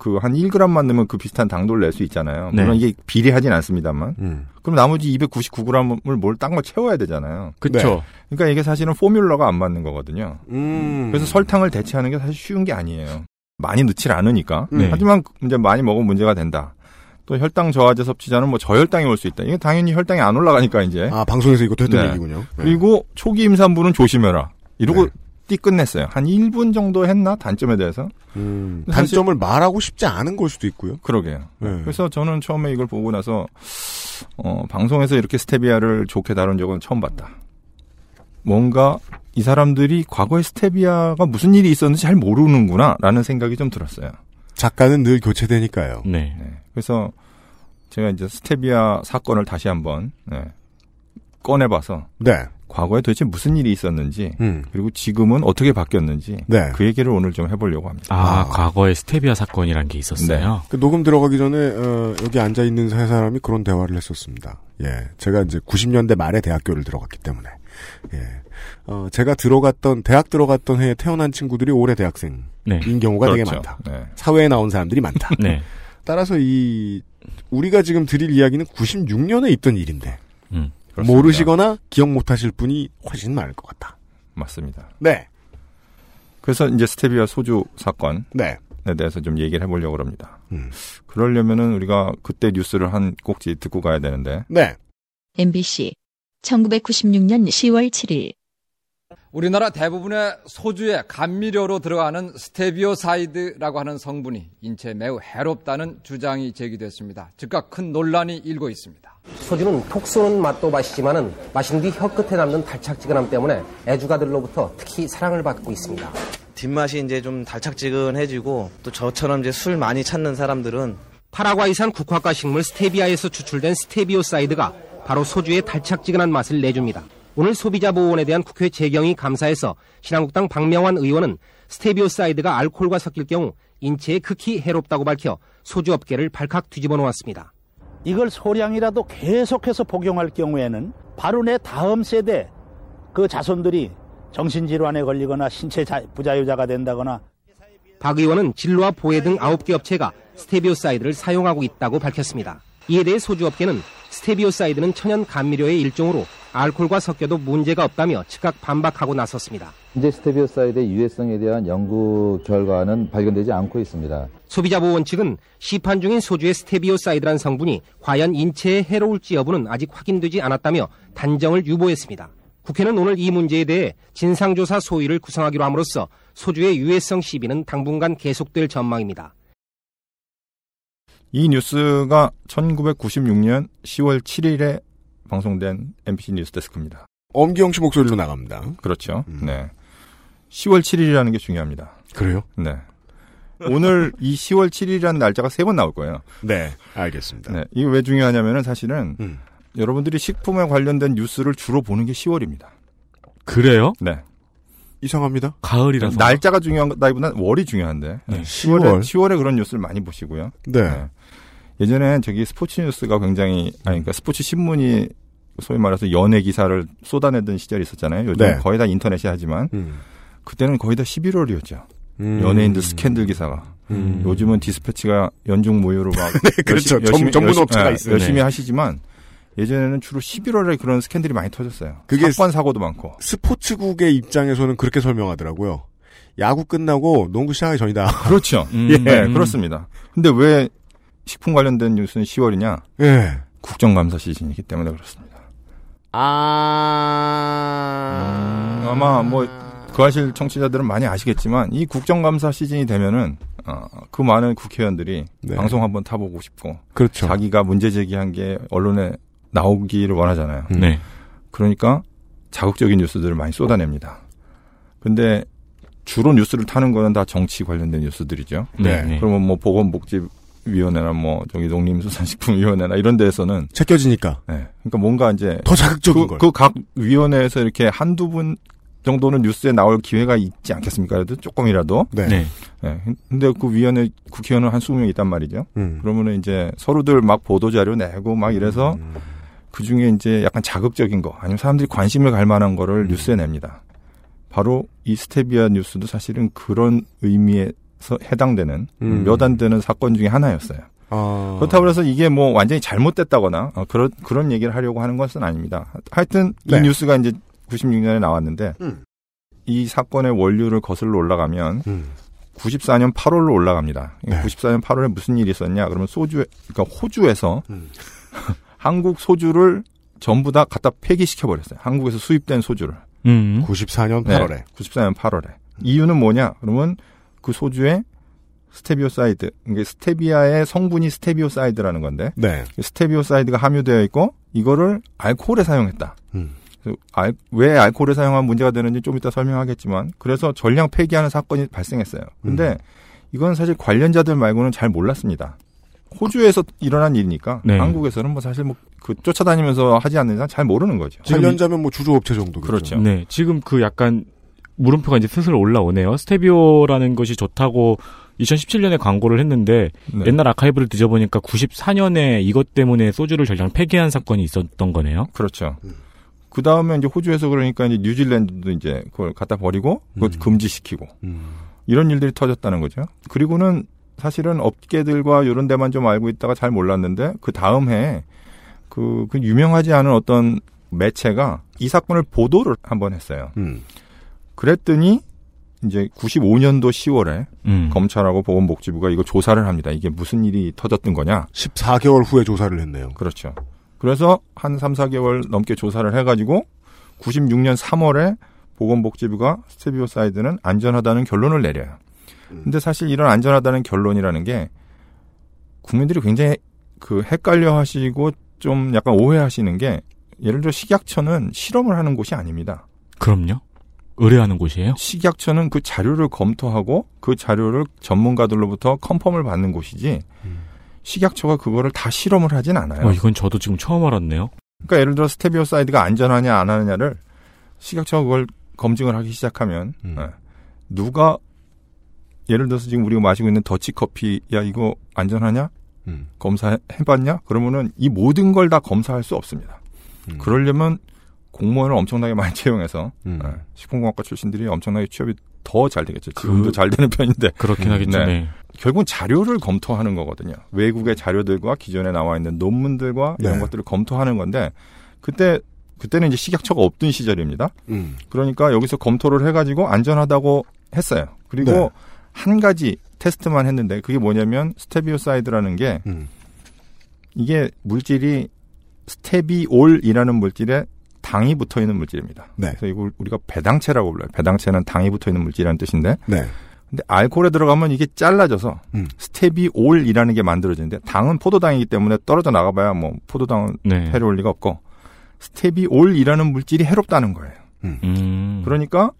그 한 1g만 넣으면 그 비슷한 당도를 낼 수 있잖아요.
네.
물론 이게 비례하진 않습니다만.
음.
그럼 나머지 299g을 뭘딴걸 채워야 되잖아요.
그쵸.
그러니까 이게 사실은 포뮬러가 안 맞는 거거든요.
음.
그래서 설탕을 대체하는 게 사실 쉬운 게 아니에요. 많이 넣질 않으니까.
네.
하지만 이제 많이 먹으면 문제가 된다. 또 혈당 저하제 섭취자는 뭐 저혈당이 올 수 있다. 이게 당연히 혈당이 안 올라가니까 이제.
아 방송에서 이것도 했던
네.
얘기군요. 네.
그리고 초기 임산부는 조심해라. 이러고
네.
띠 끝냈어요. 한 1분 정도 했나 단점에 대해서?
음, 단점을 말하고 싶지 않은 걸 수도 있고요.
그러게요.
네.
그래서 저는 처음에 이걸 보고 나서 어, 방송에서 이렇게 스테비아를 좋게 다룬 적은 처음 봤다. 뭔가 이 사람들이 과거에 스테비아가 무슨 일이 있었는지 잘 모르는구나라는 생각이 좀 들었어요.
작가는 늘 교체되니까요.
네.
네. 그래서 제가 이제 스테비아 사건을 다시 한번 네, 꺼내봐서
네.
과거에 도대체 무슨 일이 있었는지
음.
그리고 지금은 어떻게 바뀌었는지
네.
그 얘기를 오늘 좀 해보려고 합니다.
아,
아.
과거에 스테비아 사건이란 게 있었어요.
그 녹음 들어가기 전에 어, 여기 앉아 있는 세 사람이 그런 대화를 했었습니다. 예, 제가 이제 90년대 말에 대학교를 들어갔기 때문에 예, 어, 제가 들어갔던 대학 들어갔던 해에 태어난 친구들이 올해 대학생인
네.
경우가 되게
그렇죠.
많다.
네.
사회에 나온 사람들이 많다.
네.
따라서 이 우리가 지금 드릴 이야기는 96년에 있던 일인데
음.
그렇습니다.
모르시거나 기억 못하실 분이 훨씬 많을 것 같다.
맞습니다.
네,
그래서 이제 스테비아 소주 사건에
네,
대해서 좀 얘기를 해보려고 합니다.
음.
그러려면은 우리가 그때 뉴스를 한 꼭지 듣고 가야 되는데
네.
MBC 1996년 10월 7일
우리나라 대부분의 소주에 감미료로 들어가는 스테비오사이드라고 하는 성분이 인체에 매우 해롭다는 주장이 제기됐습니다. 즉각 큰 논란이 일고 있습니다.
소주는 톡 쏘는 맛도 맛이지만은 마신 뒤 혀끝에 남는 달짝지근함 때문에 애주가들로부터 특히 사랑을 받고 있습니다.
뒷맛이 이제 좀 달짝지근해지고 또 저처럼 이제 술 많이 찾는 사람들은
파라과이산 국화과 식물 스테비아에서 추출된 스테비오사이드가 바로 소주의 달짝지근한 맛을 내줍니다. 오늘 소비자 보호원에 대한 국회 재경위 감사에서 신한국당 박명환 의원은 스테비오사이드가 알코올과 섞일 경우 인체에 극히 해롭다고 밝혀 소주 업계를 발칵 뒤집어 놓았습니다.
이걸 소량이라도 계속해서 복용할 경우에는 바로 내 다음 세대 그 자손들이 정신질환에 걸리거나 신체 자- 부자유자가 된다거나
박 의원은 진로와 보해 등 9개 업체가 스테비오사이드를 사용하고 있다고 밝혔습니다. 이에 대해 소주업계는 스테비오사이드는 천연 감미료의 일종으로 알코올과 섞여도 문제가 없다며 즉각 반박하고 나섰습니다.
현재 스테비오사이드의 유해성에 대한 연구 결과는 발견되지 않고 있습니다.
소비자보호원 측은 시판 중인 소주의 스테비오사이드란 성분이 과연 인체에 해로울지 여부는 아직 확인되지 않았다며 단정을 유보했습니다. 국회는 오늘 이 문제에 대해 진상조사 소위를 구성하기로 함으로써 소주의 유해성 시비는 당분간 계속될 전망입니다.
이 뉴스가 1996년 10월 7일에 방송된 MBC 뉴스데스크입니다.
엄기영 씨 목소리로 나갑니다.
그렇죠.
음.
네. 10월 7일이라는 게 중요합니다.
그래요?
네. 오늘 이 10월 7일이라는 날짜가 세 번 나올 거예요.
네, 알겠습니다.
네. 이게 왜 중요하냐면은 사실은
음.
여러분들이 식품에 관련된 뉴스를 주로 보는 게 10월입니다.
그래요?
네.
이상합니다.
가을이라서.
날짜가 중요하다기보다는 월이 중요한데.
네.
10월에
10월.
10월에 그런 뉴스를 많이 보시고요.
네.
예전에 저기 스포츠 뉴스가 굉장히 아니 그러니까 스포츠 신문이 소위 말해서 연예 기사를 쏟아내던 시절이 있었잖아요. 요즘
네.
은 거의 다 인터넷이 하지만
음.
그때는 거의 다 11월이었죠.
음.
연예인들 스캔들 기사가.
음.
요즘은 디스패치가 연중 무휴로 막
그렇죠.
열심히-
전-
열심히- 열심히-
업체가
예,
있어요.
열심히
네.
하시지만 예전에는 주로 11월에 그런 스캔들이 많이 터졌어요.
그게
사건 사고도 많고.
스포츠국의 입장에서는 그렇게 설명하더라고요. 야구 끝나고 농구 시작하기 전이다.
그렇죠.
음.
예.
네, 그렇습니다. 근데 왜 식품 관련된 뉴스는 10월이냐?
예.
국정감사 시즌이기 때문에 그렇습니다.
아.
아마 뭐 그 아실 청취자들은 많이 아시겠지만 이 국정감사 시즌이 되면은 어, 그 많은 국회의원들이
네.
방송 한번 타보고 싶고
그렇죠.
자기가 문제 제기한 게 언론에 나오기를 원하잖아요.
음.
네.
그러니까 자극적인 뉴스들을 많이 쏟아냅니다. 근데 주로 뉴스를 타는 거는 다 정치 관련된 뉴스들이죠.
네. 네.
그러면 뭐 보건복지 위원회나 뭐 저기 농림수산식품위원회나 이런 데에서는
제껴지니까
네. 그러니까 뭔가 이제
더 자극적인 걸.
그 각 위원회에서 이렇게 한두 분 정도는 뉴스에 나올 기회가 있지 않겠습니까? 그래도 조금이라도.
네.
네.
네. 근데 그 위원회 국회의원은 한 20명 있단 말이죠.
음.
그러면은 이제 서로들 막 보도 자료 내고 막 이래서
음.
그 중에 이제 약간 자극적인 거 아니면 사람들이 관심을 갈 만한 거를 뉴스에 냅니다. 바로 이 스테비아 뉴스도 사실은 그런 의미에서 해당되는
음.
몇안 되는 사건 중에 하나였어요.
아.
그렇다고 해서 이게 뭐 완전히 잘못됐다거나 어, 그런 그런 얘기를 하려고 하는 것은 아닙니다. 하여튼
네.
이 뉴스가 이제 96년에 나왔는데
음.
이 사건의 원류를 거슬러 올라가면
음.
94년 8월로 올라갑니다.
네.
94년 8월에 무슨 일이 있었냐? 그러면 소주, 그러니까 호주에서
음.
한국 소주를 전부 다 갖다 폐기시켜 버렸어요. 한국에서 수입된 소주를.
음.
94년
네,
8월에.
94년 8월에. 이유는 뭐냐? 그러면 그 소주에 스테비오사이드, 이게 스테비아의 성분이 스테비오사이드라는 건데
네.
스테비오사이드가 함유되어 있고 이거를 알코올에 사용했다.
음.
알- 왜 알코올에 사용하면 문제가 되는지 좀 이따 설명하겠지만 그래서 전량 폐기하는 사건이 발생했어요. 근데
음.
이건 사실 관련자들 말고는 잘 몰랐습니다. 호주에서 일어난 일이니까
네.
한국에서는 뭐 사실 뭐 그 쫓아다니면서 하지 않는 이상 잘 모르는 거죠.
관련자면 뭐 주조업체 정도.
그렇죠.
네. 지금 그 약간 물음표가 이제 슬슬 올라오네요. 스테비오라는 것이 좋다고 2017년에 광고를 했는데
네.
옛날 아카이브를 뒤져보니까 94년에 이것 때문에 소주를 전량 폐기한 사건이 있었던 거네요.
그렇죠. 그 다음에 이제 호주에서 그러니까 이제 뉴질랜드도 이제 그걸 갖다 버리고 그걸
음.
금지시키고
음.
이런 일들이 터졌다는 거죠. 그리고는 사실은 업계들과 이런 데만 좀 알고 있다가 잘 몰랐는데 그 다음 해에 그, 그 유명하지 않은 어떤 매체가 이 사건을 보도를 한번 했어요.
음.
그랬더니 이제 95년도 10월에
음.
검찰하고 보건복지부가 이거 조사를 합니다. 이게 무슨 일이 터졌던 거냐?
14개월 후에 조사를 했네요.
그렇죠. 그래서 한 3, 4개월 넘게 조사를 해가지고 96년 3월에 보건복지부가 스테비오사이드는 안전하다는 결론을 내려요. 근데 사실 이런 안전하다는 결론이라는 게 국민들이 굉장히 그 헷갈려 하시고 좀 약간 오해하시는 게 예를 들어 식약처는 실험을 하는 곳이 아닙니다.
그럼요. 의뢰하는 곳이에요.
식약처는 그 자료를 검토하고 그 자료를 전문가들로부터 confirm을 받는 곳이지 식약처가 그거를 다 실험을 하진 않아요.
어, 이건 저도 지금 처음 알았네요.
그러니까 예를 들어 스테비오사이드가 안전하냐 안 하느냐를 식약처가 그걸 검증을 하기 시작하면
음.
예, 누가 예를 들어서 지금 우리가 마시고 있는 더치커피 야 이거 안전하냐
음.
검사해봤냐 그러면은 이 모든 걸 다 검사할 수 없습니다.
음.
그러려면 공무원을 엄청나게 많이 채용해서
음.
예, 식품공학과 출신들이 엄청나게 취업이 더 잘 되겠죠.
그-
지금도 잘 되는 편인데
그렇긴
음,
하겠죠.
네.
네.
결국은 자료를 검토하는 거거든요. 외국의 자료들과 기존에 나와 있는 논문들과 이런
네.
것들을 검토하는 건데 그때 그때는 이제 식약처가 없던 시절입니다.
음.
그러니까 여기서 검토를 해가지고 안전하다고 했어요. 그리고
네.
한 가지 테스트만 했는데 그게 뭐냐면 스테비오사이드라는 게
음.
이게 물질이 스테비올이라는 물질에 당이 붙어 있는 물질입니다.
네.
그래서 이걸 우리가 배당체라고 불러요. 배당체는 당이 붙어 있는 물질이라는 뜻인데
네.
근데 알코올에 들어가면 이게 잘라져서
음.
스테비올이라는 게 만들어지는데 당은 포도당이기 때문에 떨어져 나가봐야 뭐 포도당은
네.
해로울 리가 없고 스테비올이라는 물질이 해롭다는 거예요.
음.
그러니까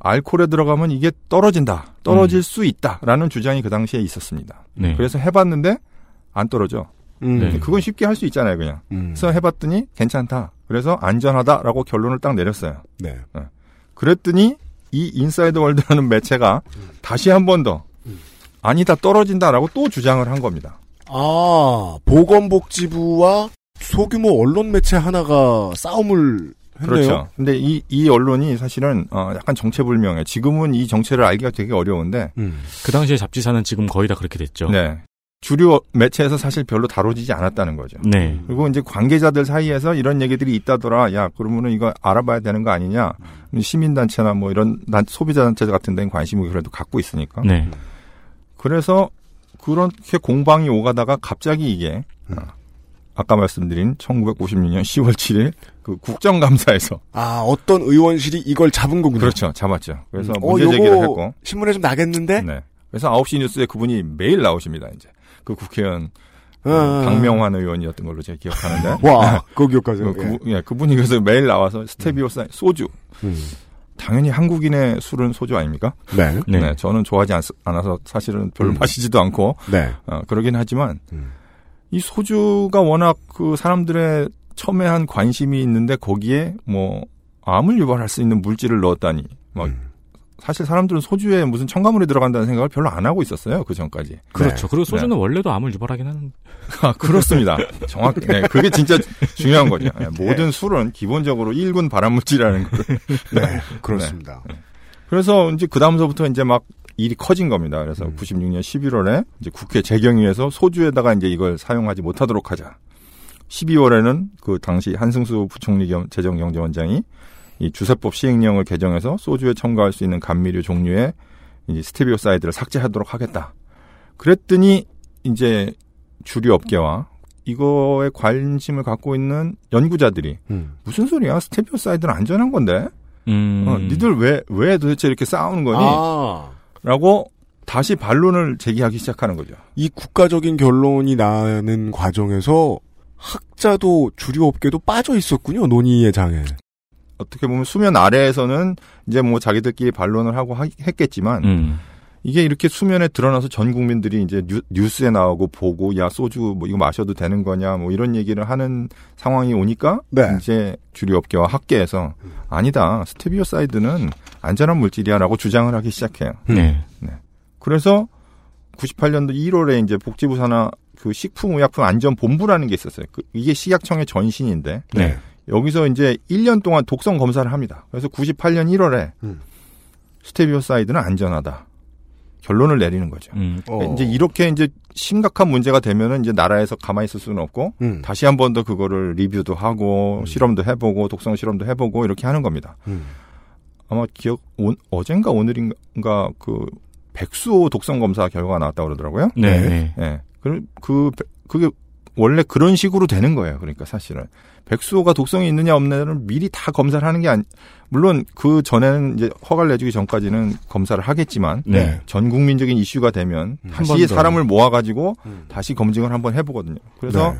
알코올에 들어가면 이게 떨어진다. 떨어질 수 있다라는 주장이 그 당시에 있었습니다.
네.
그래서 해봤는데 안 떨어져.
음.
네.
그건 쉽게 할 수 있잖아요, 그냥.
음.
그래서 해봤더니 괜찮다. 그래서 안전하다라고 결론을 딱 내렸어요.
네.
그랬더니 이 인사이드 월드라는 매체가 다시 한 번더 아니다 떨어진다라고 또 주장을 한 겁니다.
아, 보건복지부와 소규모 언론 매체 하나가 싸움을 했네요.
그렇죠. 근데 이, 이 언론이 사실은 어, 약간 정체불명해. 지금은 이 정체를 알기가 되게 어려운데
음.
그 당시에 잡지사는 지금 거의 다 그렇게 됐죠.
네. 주류 매체에서 사실 별로 다뤄지지 않았다는 거죠.
네.
그리고 이제 관계자들 사이에서 이런 얘기들이 있다더라. 야, 그러면은 이거 알아봐야 되는 거 아니냐. 시민단체나 뭐 이런 난- 소비자단체 같은 데는 관심을 그래도 갖고 있으니까.
네.
그래서 그렇게 공방이 오가다가 갑자기 이게
음.
어, 아까 말씀드린 1956년 10월 7일 그 국정감사에서
아, 어떤 의원실이 이걸 잡은 거군요.
그렇죠. 잡았죠. 그래서
음.
문제
어,
제기를
요거
했고.
신문에 좀 나겠는데?
네. 그래서 9시 뉴스에 그분이 매일 나오십니다, 이제. 그 국회의원 어,
아.
박명환 의원이었던 걸로 제가 기억하는데.
와, 그거 기억하세요.
그, 그, 예, 그분이 그래서 매일 나와서 스테비오사 소주.
음.
당연히 한국인의 술은 소주 아닙니까?
네.
네.
저는 좋아하지 않, 않아서 사실은 별로
음.
마시지도 않고,
네.
어, 그러긴 하지만,
음.
이 소주가 워낙 그 사람들의 첨예한 관심이 있는데 거기에 뭐, 암을 유발할 수 있는 물질을 넣었다니, 막,
음.
사실 사람들은 소주에 무슨 첨가물이 들어간다는 생각을 별로 안 하고 있었어요, 그 전까지.
그렇죠. 그리고 소주는
네.
원래도 암을 유발하긴 하는데.
아, 그렇습니다. 정확, 네, 그게 진짜 중요한 거죠. 네, 모든 술은 기본적으로 1군 발암물질이라는 걸.
네. 그렇습니다.
그래서 이제 그 다음서부터 이제 막 일이 커진 겁니다. 그래서
음.
96년 11월에 이제 국회 재경위에서 소주에다가 이제 이걸 사용하지 못하도록 하자. 12월에는 그 당시 한승수 부총리 겸 재정경제원장이 이 주세법 시행령을 개정해서 소주에 첨가할 수 있는 감미료 종류의 이 스테비오사이드를 삭제하도록 하겠다. 그랬더니 이제 주류 업계와 이거에 관심을 갖고 있는 연구자들이
음.
무슨 소리야? 스테비오사이드는 안전한 건데.
음.
어, 니들 왜, 왜 도대체 이렇게 싸우는 거니?
아,
라고 다시 반론을 제기하기 시작하는 거죠.
이 국가적인 결론이 나는 과정에서 학자도 주류 업계도 빠져 있었군요. 논의의 장에.
어떻게 보면 수면 아래에서는 이제 뭐 자기들끼리 반론을 하고 하- 했겠지만
음.
이게 이렇게 수면에 드러나서 전 국민들이 이제 뉴, 스에 나오고 보고 야 소주 뭐 이거 마셔도 되는 거냐 뭐 이런 얘기를 하는 상황이 오니까
네.
이제 주류 업계와 학계에서 아니다 스테비오사이드는 안전한 물질이야라고 주장을 하기 시작해요.
네.
그래서 98년도 1월에 이제 복지부 산하 그 식품의약품 안전본부라는 게 있었어요. 그 이게 식약청의 전신인데
네.
여기서 이제 1년 동안 독성 검사를 합니다. 그래서 98년 1월에
음.
스테비오사이드는 안전하다. 결론을 내리는 거죠.
음.
어.
이제 이렇게 이제 심각한 문제가 되면은 이제 나라에서 가만히 있을 수는 없고
음.
다시 한 번 더 그거를 리뷰도 하고 실험도 해보고 독성 실험도 해보고 이렇게 하는 겁니다.
음.
아마 기억 오- 어젠가 오늘인가 그 백수오 독성 검사 결과가 나왔다고 그러더라고요.
네.
네.
네.
예. 그, 그, 그게 원래 그런 식으로 되는 거예요. 그러니까 사실은. 백수오가 독성이 있느냐 없느냐를 미리 다 검사를 하는 게 아니, 물론 그 전에는 이제 허가를 내주기 전까지는 검사를 하겠지만,
네.
전 국민적인 이슈가 되면
음.
한번
다시
더.
사람을 모아 가지고
음.
다시 검증을 한번 해 보거든요. 그래서
네.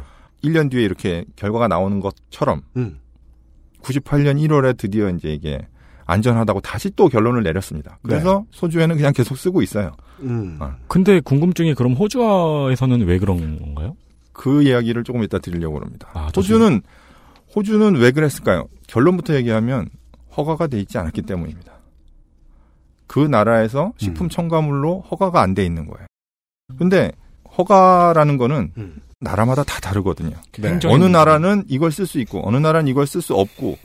1년 뒤에 이렇게 결과가 나오는 것처럼
음.
98년 1월에 드디어 이제 이게 안전하다고 다시 또 결론을 내렸습니다. 그래서 소주에는 그냥 계속 쓰고 있어요.
음.
아.
근데 궁금증이 그럼 호주에서는 왜 그런 건가요?
그 이야기를 조금 이따 드리려고 합니다.
아,
호주는 호주는 왜 그랬을까요? 결론부터 얘기하면 허가가 돼 있지 않았기 때문입니다. 그 나라에서 식품
음.
첨가물로 허가가 안 돼 있는 거예요. 근데 허가라는 거는
음.
나라마다 다 다르거든요.
네.
어느. 나라는 이걸 쓸 수 있고 어느 나라는 이걸 쓸 수 없고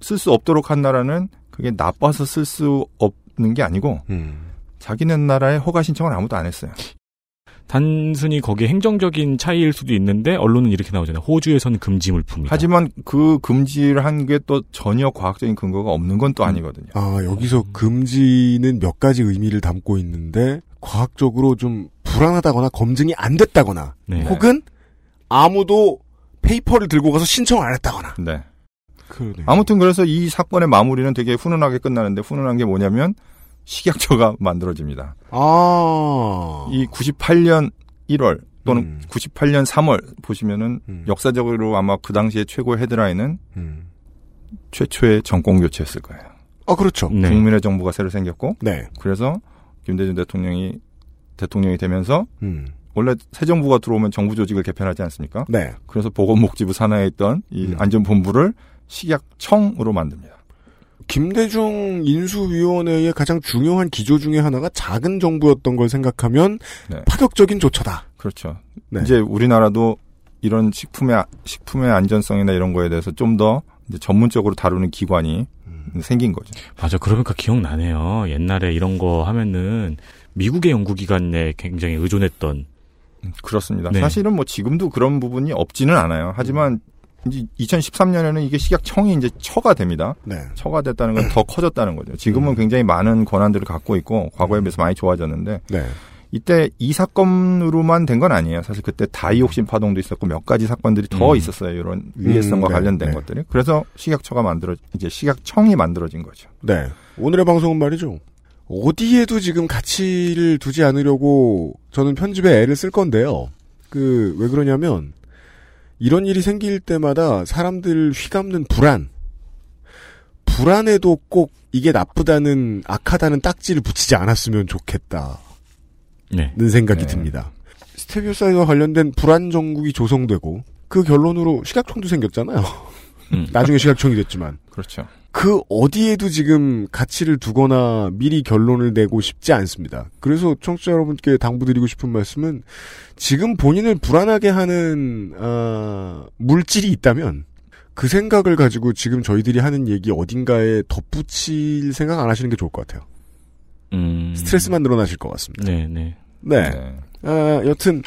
쓸 수 없도록 한 나라는 그게 나빠서 쓸 수 없는 게 아니고
음.
자기네 나라에 허가 신청을 아무도 안 했어요.
단순히 거기에 행정적인 차이일 수도 있는데 언론은 이렇게 나오잖아요. 호주에서는 금지 물품이다.
하지만 그 금지를 한 게 또 전혀 과학적인 근거가 없는 건 또 아니거든요.
아, 여기서 금지는 몇 가지 의미를 담고 있는데, 과학적으로 좀 불안하다거나 검증이 안 됐다거나,
네.
혹은 아무도 페이퍼를 들고 가서 신청 안 했다거나.
네.
그러네.
아무튼 그래서 이 사건의 마무리는 되게 훈훈하게 끝나는데 훈훈한 게 뭐냐면 식약처가 만들어집니다.
아.
이 98년 1월 또는
음.
98년 3월 보시면은
음.
역사적으로 아마 그 당시에 최고의 헤드라인은
음.
최초의 정권 교체였을 거예요.
아, 그렇죠.
네.
국민의 정부가 새로 생겼고
네.
그래서 김대중 대통령이 대통령이 되면서
음.
원래 새 정부가 들어오면 정부 조직을 개편하지 않습니까?
네.
그래서 보건복지부 산하에 있던 이
음.
안전본부를 식약청으로 만듭니다.
김대중 인수위원회의 가장 중요한 기조 중에 하나가 작은 정부였던 걸 생각하면
네.
파격적인 조처다.
그렇죠.
네.
이제 우리나라도 이런 식품의 아- 식품의 안전성이나 이런 거에 대해서 좀 더 전문적으로 다루는 기관이
음.
생긴 거죠.
맞아. 그러니까 기억나네요. 옛날에 이런 거 하면은 미국의 연구기관에 굉장히 의존했던.
음, 그렇습니다.
네.
사실은 뭐 지금도 그런 부분이 없지는 않아요. 하지만 이제 2013년에는 이게 식약청이 이제 처가 됩니다.
네.
처가 됐다는 건 더 커졌다는 거죠. 지금은 굉장히 많은 권한들을 갖고 있고 과거에 비해서 많이 좋아졌는데
네.
이때 이 사건으로만 된 건 아니에요. 사실 그때 다이옥신 파동도 있었고 몇 가지 사건들이 더
음.
있었어요. 이런 위해성과
음, 네,
관련된
네.
것들이. 그래서 식약처가 만들어 이제 식약청이 만들어진 거죠.
네. 오늘의 방송은 말이죠. 어디에도 지금 가치를 두지 않으려고 저는 편집에 애를 쓸 건데요. 그, 왜 그러냐면, 이런 일이 생길 때마다 사람들 휘감는 불안. 불안에도 꼭 이게 나쁘다는, 악하다는 딱지를 붙이지 않았으면 좋겠다는
네.
생각이
네.
듭니다. 스테비오사이드와 관련된 불안 정국이 조성되고, 그 결론으로 식약청도 생겼잖아요.
음.
나중에 식약청이 됐지만.
그렇죠.
그 어디에도 지금 가치를 두거나 미리 결론을 내고 싶지 않습니다. 그래서 청취자 여러분께 당부드리고 싶은 말씀은 지금 본인을 불안하게 하는 아, 물질이 있다면 그 생각을 가지고 지금 저희들이 하는 얘기 어딘가에 덧붙일 생각 안 하시는 게 좋을 것 같아요.
음.
스트레스만 늘어나실 것 같습니다.
네, 네.
네.
네.
아, 여튼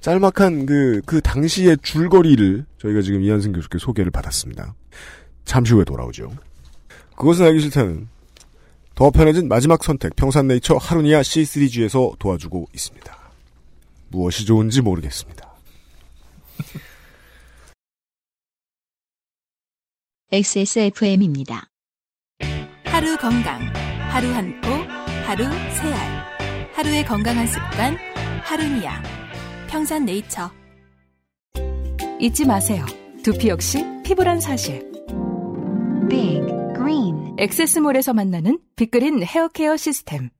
짤막한 그, 그 당시의 줄거리를 저희가 지금 이한승 교수께 소개를 받았습니다. 잠시 후에 돌아오죠. 그것은 알기 싫다는 더 편해진 마지막 선택 평산네이처 하루니아 C3G에서 도와주고 있습니다. 무엇이 좋은지 모르겠습니다.
XSFM입니다.
하루 건강, 하루 한 포, 하루 세 알. 하루의 건강한 습관, 하루니아. 평산네이처. 잊지 마세요. 두피 역시 피부란 사실.
Big Green
엑세스몰에서 만나는 빅그린 헤어케어 시스템.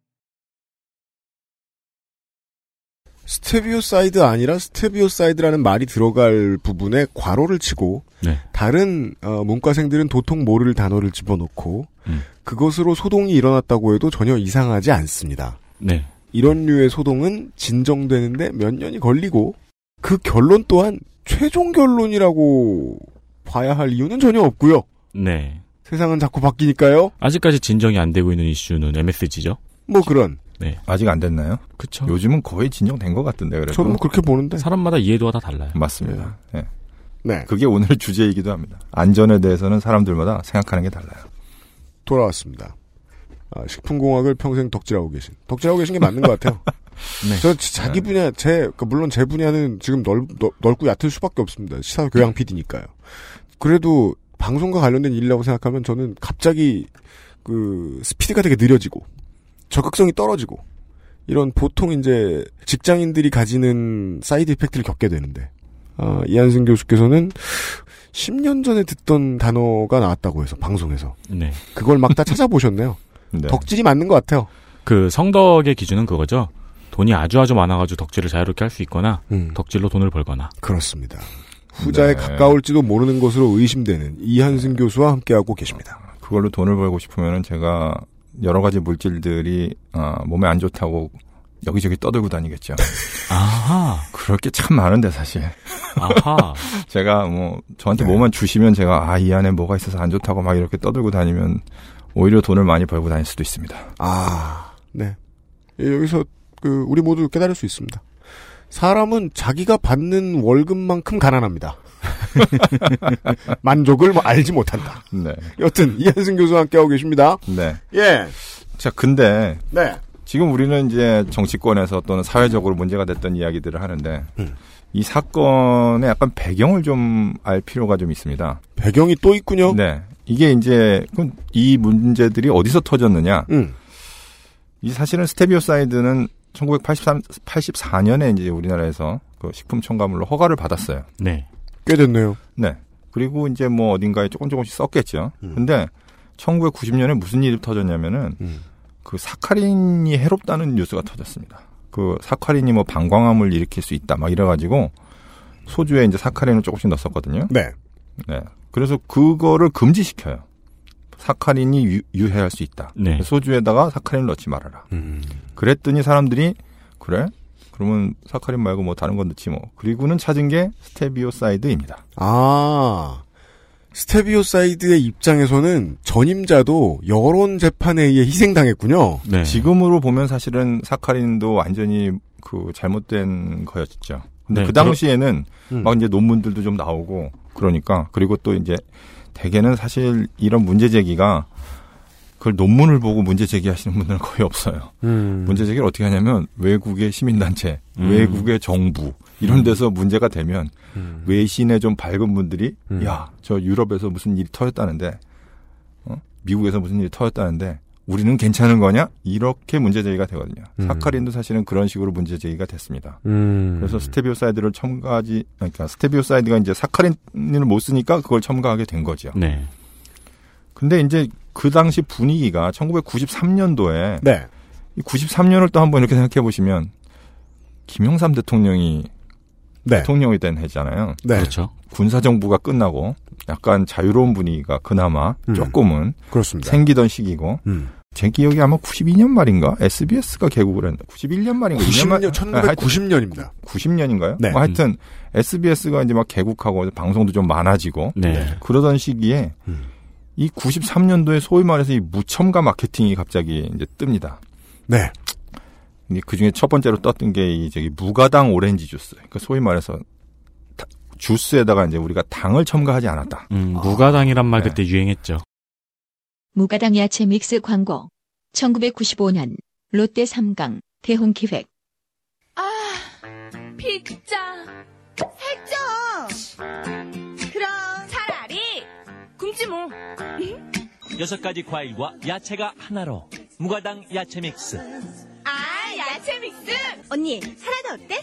스테비오사이드 아니라 스테비오사이드라는 말이 들어갈 부분에 괄호를 치고
네.
다른 어, 문과생들은 도통 모를 단어를 집어넣고
음.
그것으로 소동이 일어났다고 해도 전혀 이상하지 않습니다.
네.
이런 류의 소동은 진정되는데 몇 년이 걸리고 그 결론 또한 최종 결론이라고 봐야 할 이유는 전혀 없고요.
네.
세상은 자꾸 바뀌니까요.
아직까지 진정이 안 되고 있는 이슈는 MSG죠.
뭐 그런.
네.
아직 안 됐나요?
그쵸.
요즘은 거의 진정된 것 같던데 그래도.
저는 뭐 그렇게 보는데.
사람마다 이해도가 다 달라요.
맞습니다. 예.
네.
그게 오늘의 주제이기도 합니다. 안전에 대해서는 사람들마다 생각하는 게 달라요.
돌아왔습니다. 아, 식품공학을 평생 덕질하고 계신. 덕질하고 계신 게 맞는 것 같아요.
네.
저 지- 자기 분야, 제, 그 물론 제 분야는 지금 넓, 넓, 넓고 얕을 수밖에 없습니다. 시사 교양 PD니까요. 그래도 방송과 관련된 일이라고 생각하면 저는 갑자기 그 스피드가 되게 느려지고 적극성이 떨어지고 이런 보통 이제 직장인들이 가지는 side effect를 겪게 되는데 아, 이한승 교수께서는 10년 전에 듣던 단어가 나왔다고 해서 방송에서
네.
그걸 막 다 찾아보셨네요.
네.
덕질이 맞는 것 같아요.
그 성덕의 기준은 그거죠. 돈이 아주 아주 많아가지고 덕질을 자유롭게 할 수 있거나
음,
덕질로 돈을 벌거나.
그렇습니다. 후자에
네.
가까울지도 모르는 것으로 의심되는 이한승 교수와 함께하고 계십니다.
그걸로 돈을 벌고 싶으면은 제가 여러 가지 물질들이 아, 몸에 안 좋다고 여기저기 떠들고 다니겠죠.
아하.
그럴 게 참 많은데 사실.
아하.
제가 뭐 저한테
네.
뭐만 주시면 제가 아 이 안에 뭐가 있어서 안 좋다고 막 이렇게 떠들고 다니면 오히려 돈을 많이 벌고 다닐 수도 있습니다.
아, 네. 예, 여기서 그 우리 모두 깨달을 수 있습니다. 사람은 자기가 받는 월급만큼 가난합니다. 만족을 뭐 알지 못한다.
네.
여튼 이한승 교수와 함께하고 계십니다.
네.
예,
자, 근데
네.
지금 우리는 이제 정치권에서 또는 사회적으로 문제가 됐던 이야기들을 하는데
음.
이 사건의 약간 배경을 좀 알 필요가 좀 있습니다.
배경이 또 있군요.
네. 이게 이제 그럼 이 문제들이 어디서 터졌느냐?
음,
이 사실은 스테비오사이드는 1983 84년에 이제 우리나라에서 그 식품 첨가물로 허가를 받았어요.
네.
꽤 됐네요.
네. 그리고 이제 뭐 어딘가에 조금 조금씩 썼겠죠.
음.
근데 1990년에 무슨 일이 터졌냐면은
음.
그 사카린이 해롭다는 뉴스가 터졌습니다. 그 사카린이 뭐 방광암을 일으킬 수 있다 막 이래가지고 소주에 이제 사카린을 조금씩 넣었거든요.
네.
네. 그래서 그거를 금지시켜요. 사카린이 유, 유해할 수 있다.
네.
소주에다가 사카린을 넣지 말아라.
음.
그랬더니 사람들이 그래? 그러면 사카린 말고 뭐 다른 건 넣지 뭐. 그리고는 찾은 게 스테비오사이드입니다.
아. 스테비오사이드의 입장에서는 전임자도 여론 재판에 의해 희생당했군요.
네.
지금으로 보면 사실은 사카린도 완전히 그 잘못된 거였죠. 근데
네,
그 당시에는
음.
막 이제 논문들도 좀 나오고 그러니까 그리고 또 이제 대개는 사실 이런 문제 제기가 그걸 논문을 보고 문제 제기하시는 분들은 거의 없어요.
음.
문제 제기를 어떻게 하냐면 외국의 시민단체,
음.
외국의 정부 이런 데서 문제가 되면
음.
외신에 좀 밝은 분들이
음.
야 저 유럽에서 무슨 일이 터졌다는데 어? 미국에서 무슨 일이 터졌다는데 우리는 괜찮은 거냐 이렇게 문제 제기가 되거든요.
음.
사카린도 사실은 그런 식으로 문제 제기가 됐습니다.
음.
그래서 스테비오사이드를 첨가하지 그러니까 스테비오사이드가 이제 사카린을 못 쓰니까 그걸 첨가하게 된 거죠.
네.
근데 이제 그 당시 분위기가 1993년도에
네.
93년을 또 한번 이렇게 생각해 보시면 김영삼 대통령이
네.
대통령이 된 해잖아요.
네.
그렇죠.
군사 정부가 끝나고 약간 자유로운 분위기가 그나마
음.
조금은
그렇습니다.
생기던 시기고
음.
제 기억이 아마 92년 말인가 SBS가 개국을 했나 91년 말인가 2년 말
90년, 1990년입니다.
90년인가요?
네.
뭐 하여튼 SBS가 이제 막 개국하고 방송도 좀 많아지고
네.
그러던 시기에
음.
이 93년도에 소위 말해서 이 무첨가 마케팅이 갑자기 이제 뜹니다.
네.
그 중에 첫 번째로 떴던 게 이 저기 무가당 오렌지 주스. 그러니까 소위 말해서 다- 주스에다가 이제 우리가 당을 첨가하지 않았다.
음, 무가당이란 말
네.
그때 유행했죠.
무가당 야채 믹스 광고. 1995년 롯데 3강 대홍 기획.
아, 피자 했죠. 그럼 차라리 굶지 뭐.
여섯 가지 과일과 야채가 하나로 무가당 야채 믹스.
아, 야채 믹스. 언니, 사라다 어때?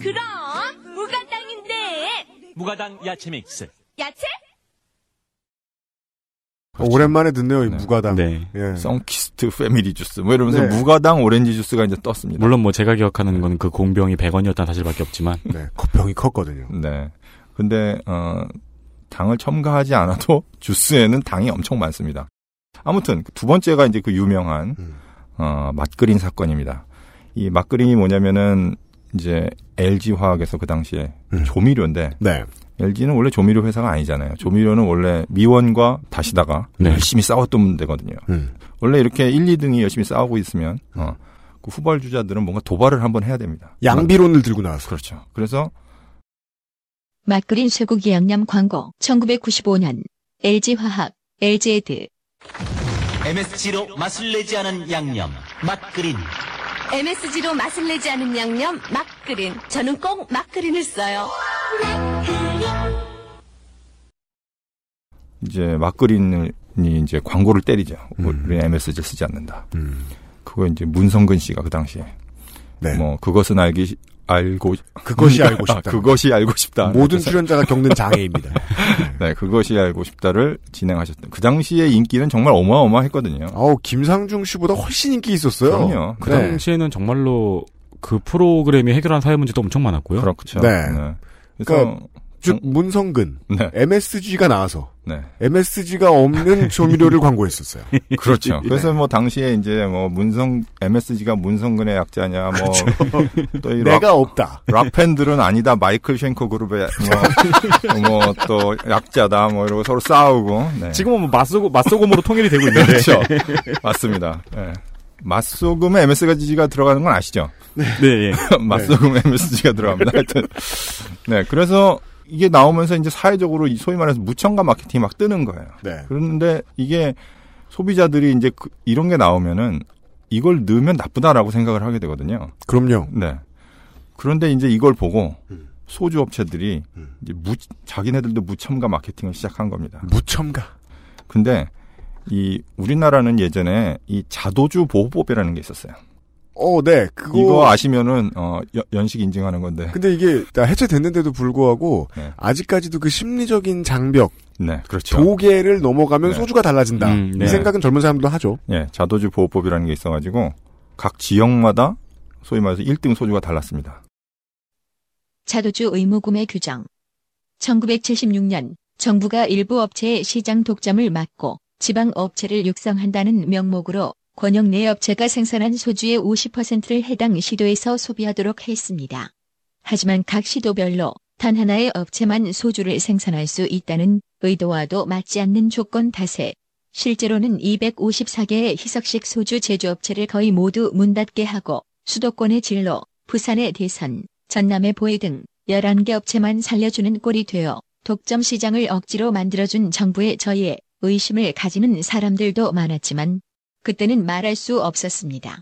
그럼 무가당인데.
무가당 야채 믹스.
야채?
어, 오랜만에 듣네요, 이
네.
무가당.
네.
예.
썬키스트 패밀리 주스. 뭐 이러면서
네.
무가당 오렌지 주스가 이제 떴습니다.
물론 뭐 제가 기억하는 건 그 공병이 100원이었다는 사실밖에 없지만
네. 컵병이 컸거든요.
네. 근데 어 당을 첨가하지 않아도 주스에는 당이 엄청 많습니다. 아무튼 두 번째가 이제 그 유명한
음.
어 맛그린 사건입니다. 이 맛그린이 뭐냐면은 이제 LG 화학에서 그 당시에
음.
조미료인데
네.
LG는 원래 조미료 회사가 아니잖아요. 조미료는 원래 미원과 다시다가
네.
열심히 싸웠던 데거든요.
음.
원래 이렇게 1, 2등이 열심히 싸우고 있으면 어, 그 후발 주자들은 뭔가 도발을 한번 해야 됩니다.
양비론을 들고 나왔어.
그렇죠. 그래서
맛그린 쇠고기 양념 광고. 1995년 LG화학 LG에드.
MSG로 맛을 내지 않은 양념 맛그린.
MSG로 맛을 내지 않은 양념 막그린. 저는 꼭 막그린을 써요.
이제 막그린이 이제 광고를 때리죠.
음.
우리 MSG 쓰지 않는다.
음.
그거 이제 문성근 씨가 그 당시에
네.
뭐 그것은 알기 알고
그것이 알고 싶다.
아, 그것이 알고 싶다.
모든 출연자가 겪는 장애입니다.
네, 그것이 알고 싶다를 진행하셨던. 그 당시의 인기는 정말 어마어마했거든요.
어우, 김상중 씨보다 훨씬 인기 있었어요.
그럼요.
그
네.
당시에는 정말로 그 프로그램이 해결한 사회 문제도 엄청 많았고요.
그렇죠.
네.
그래서
그러니까 즉 문성근
네.
MSG가 나와서
네.
MSG가 없는 조미료를 광고했었어요.
그렇죠. 그래서 뭐 당시에 이제 뭐 문성 MSG가 문성근의 약자냐 뭐 또이
내가 없다.
락 팬들은 아니다 마이클 쉔커 그룹의 뭐또 약자다 뭐 이러고 서로 싸우고 네.
지금은 뭐 맛소금, 맛소금으로 통일이 되고 있는데.
그렇죠. 맞습니다. 네. 맛소금에 MSG가 들어가는 건 아시죠?
네, 예.
맛소금에 MSG가 들어갑니다. 하여튼 네 그래서 이게 나오면서 이제 사회적으로 이 소위 말해서 무첨가 마케팅이 막 뜨는 거예요.
네.
그런데 이게 소비자들이 이제 그- 이런 게 나오면은 이걸 넣으면 나쁘다라고 생각을 하게 되거든요.
그럼요.
네. 그런데 이제 이걸 보고
음.
소주 업체들이 이제 무, 자기네들도 무첨가 마케팅을 시작한 겁니다.
무첨가.
근데 이 우리나라는 예전에 이 자도주 보호법이라는 게 있었어요.
어, 네. 그거
이거 아시면은 어, 연- 연식 인증하는 건데.
근데 이게 다 해체됐는데도 불구하고
네.
아직까지도 그 심리적인 장벽,
네, 그렇죠.
조개를 넘어가면
네.
소주가 달라진다.
음, 네.
이 생각은 젊은 사람도 하죠.
예, 자도주 보호법이라는 게 있어가지고 각 지역마다 소위 말해서 1등 소주가 달랐습니다.
자도주 의무 구매 규정. 1976년 정부가 일부 업체의 시장 독점을 막고 지방 업체를 육성한다는 명목으로 권역 내 업체가 생산한 소주의 50%를 해당 시도에서 소비하도록 했습니다. 하지만 각 시도별로 단 하나의 업체만 소주를 생산할 수 있다는 의도와도 맞지 않는 조건 탓에 실제로는 254개의 희석식 소주 제조업체를 거의 모두 문 닫게 하고 수도권의 진로, 부산의 대선, 전남의 보혜 등 11개 업체만 살려주는 꼴이 되어 독점 시장을 억지로 만들어준 정부의 저희에 의심을 가지는 사람들도 많았지만 그때는 말할 수 없었습니다.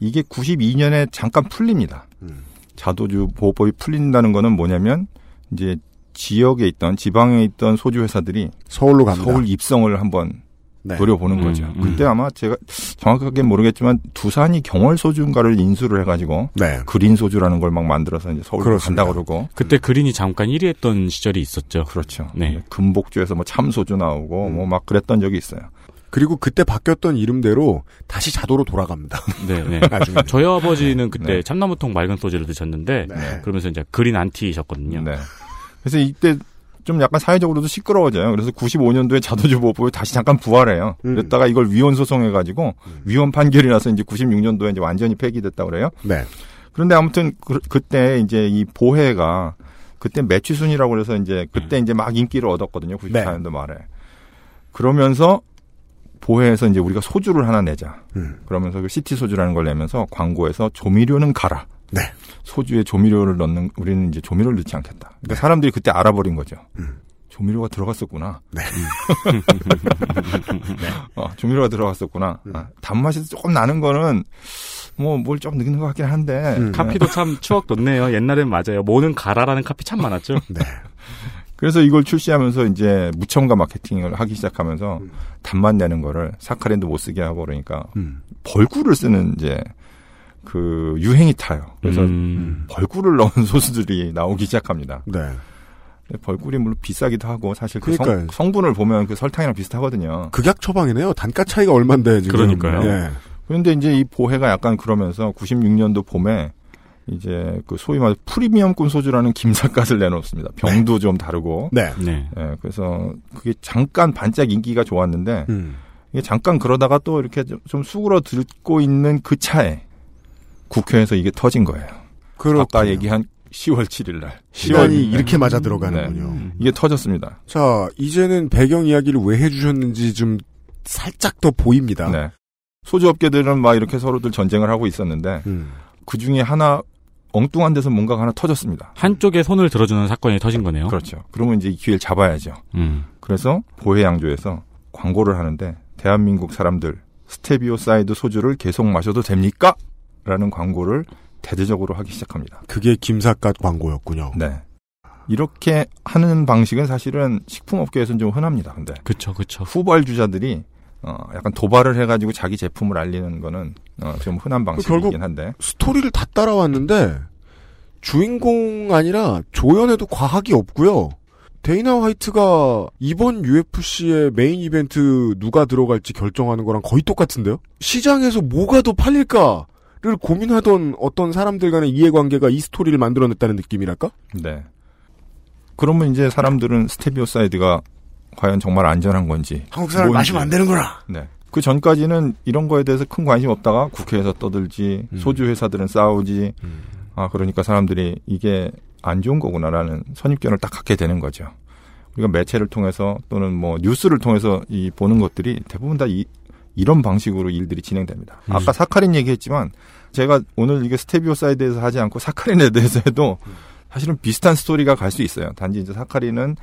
이게 92년에 잠깐 풀립니다.
음.
자도주 보호법이 풀린다는 거는 뭐냐면 이제 지역에 있던 지방에 있던 소주 회사들이
서울로 갑니다.
서울 입성을 한번
네.
노려보는
음,
거죠.
음.
그때 아마 제가 정확하게 모르겠지만 두산이 경월 소주인가를 인수를 해가지고
네.
그린 소주라는 걸 막 만들어서 이제 서울로
그렇습니다.
간다 그러고
그때 그린이 잠깐 1위 했던 시절이 있었죠.
그렇죠.
네.
금복주에서 뭐 참소주 나오고
음.
뭐막 그랬던 적이 있어요.
그리고 그때 바뀌었던 이름대로 다시 자도로 돌아갑니다.
네, 네. 저희 아버지는 그때
네.
참나무통 맑은 소주를 드셨는데
네.
그러면서 이제 그린 안티셨거든요.
네. 그래서 이때 좀 약간 사회적으로도 시끄러워져요. 그래서 95년도에 자도주 보호법이 다시 잠깐 부활해요.
음.
그랬다가 이걸 위헌 소송해가지고 위헌 판결이 나서 이제 96년도에 이제 완전히 폐기됐다 그래요.
네.
그런데 아무튼 그, 때 이제 이 보혜가 그때 매취순이라고 그래서 이제 그때 이제 막 인기를 얻었거든요. 94년도 말에. 그러면서 보혜에서 이제 우리가 소주를 하나 내자.
음.
그러면서 그 시티 소주라는 걸 내면서 광고에서 조미료는 가라.
네.
소주에 조미료를 넣는 우리는 이제 조미료를 넣지 않겠다. 그러니까 사람들이 그때 알아버린 거죠.
음.
조미료가 들어갔었구나.
네.
어, 조미료가 들어갔었구나.
음.
아, 단맛이 조금 나는 거는 뭐 뭘좀 넣는 것 같긴 한데.
음.
네.
카피도 참 추억 돋네요. 옛날엔 맞아요. 뭐는 가라라는 카피 참 많았죠.
네.
그래서 이걸 출시하면서 이제 무첨가 마케팅을 하기 시작하면서
음.
단맛 내는 거를 사카린도 못 쓰게 하고 그러니까
음.
벌꿀을 쓰는 이제 그 유행이 타요. 그래서
음.
벌꿀을 넣은 소스들이 나오기 시작합니다.
네.
벌꿀이 물론 비싸기도 하고 사실 그 성,
그러니까요.
성 분을 보면 그 설탕이랑 비슷하거든요.
극약 처방이네요. 단가 차이가 얼만데 지금.
그러니까요.
예.
그런데 이제 이 보해가 약간 그러면서 96년도 봄에 이제 그 소위 말해 프리미엄급 소주라는 김삿갓을 내놓습니다. 병도 좀 다르고.
네.
네.
예, 그래서 그게 잠깐 반짝 인기가 좋았는데
음.
이게 잠깐 그러다가 또 이렇게 좀, 좀 수그러 들고 있는 그 차에 국회에서 이게 터진 거예요. 아까 얘기한 10월 7일 날.
시간이 이렇게 맞아 들어가는군요.
네. 이게 터졌습니다.
자, 이제는 배경 이야기를 왜 해주셨는지 좀 살짝 더 보입니다.
네. 소주업계들은 막 이렇게 서로들 전쟁을 하고 있었는데
음.
그 중에 하나 엉뚱한 데서 뭔가가 하나 터졌습니다.
한쪽에 손을 들어주는 사건이 터진 거네요.
그렇죠. 그러면 이제 이 기회를 잡아야죠.
음.
그래서 보혜양조에서 광고를 하는데 대한민국 사람들 스테비오 사이드 소주를 계속 마셔도 됩니까? 라는 광고를 대대적으로 하기 시작합니다.
그게 김삿갓 광고였군요.
네. 이렇게 하는 방식은 사실은 식품업계에서는 좀 흔합니다. 근데
그쵸, 그쵸.
후발주자들이 어, 약간 도발을 해가지고 자기 제품을 알리는 거는 어, 좀 흔한 방식이긴
결국
한데
스토리를 다 따라왔는데 주인공 아니라 조연에도 과학이 없고요. 데이나 화이트가 이번 UFC의 메인 이벤트 누가 들어갈지 결정하는 거랑 거의 똑같은데요? 시장에서 뭐가 더 팔릴까를 고민하던 어떤 사람들 간의 이해관계가 이 스토리를 만들어냈다는 느낌이랄까?
네. 그러면 이제 사람들은 스테비오 사이드가 과연 정말 안전한 건지
한국 사람. 마시면 안 되는구나.
네. 그 전까지는 이런 거에 대해서 큰 관심 없다가 국회에서 떠들지
음.
소주 회사들은 싸우지
음.
아 그러니까 사람들이 이게 안 좋은 거구나라는 선입견을 딱 갖게 되는 거죠. 우리가 매체를 통해서 또는 뭐 뉴스를 통해서 이 보는 것들이 대부분 다 이, 이런 방식으로 일들이 진행됩니다.
음.
아까 사카린 얘기했지만 제가 오늘 이게 스테비오 사이드에서 하지 않고 사카린에 대해서 해도 사실은 비슷한 스토리가 갈 수 있어요. 단지 이제 사카린은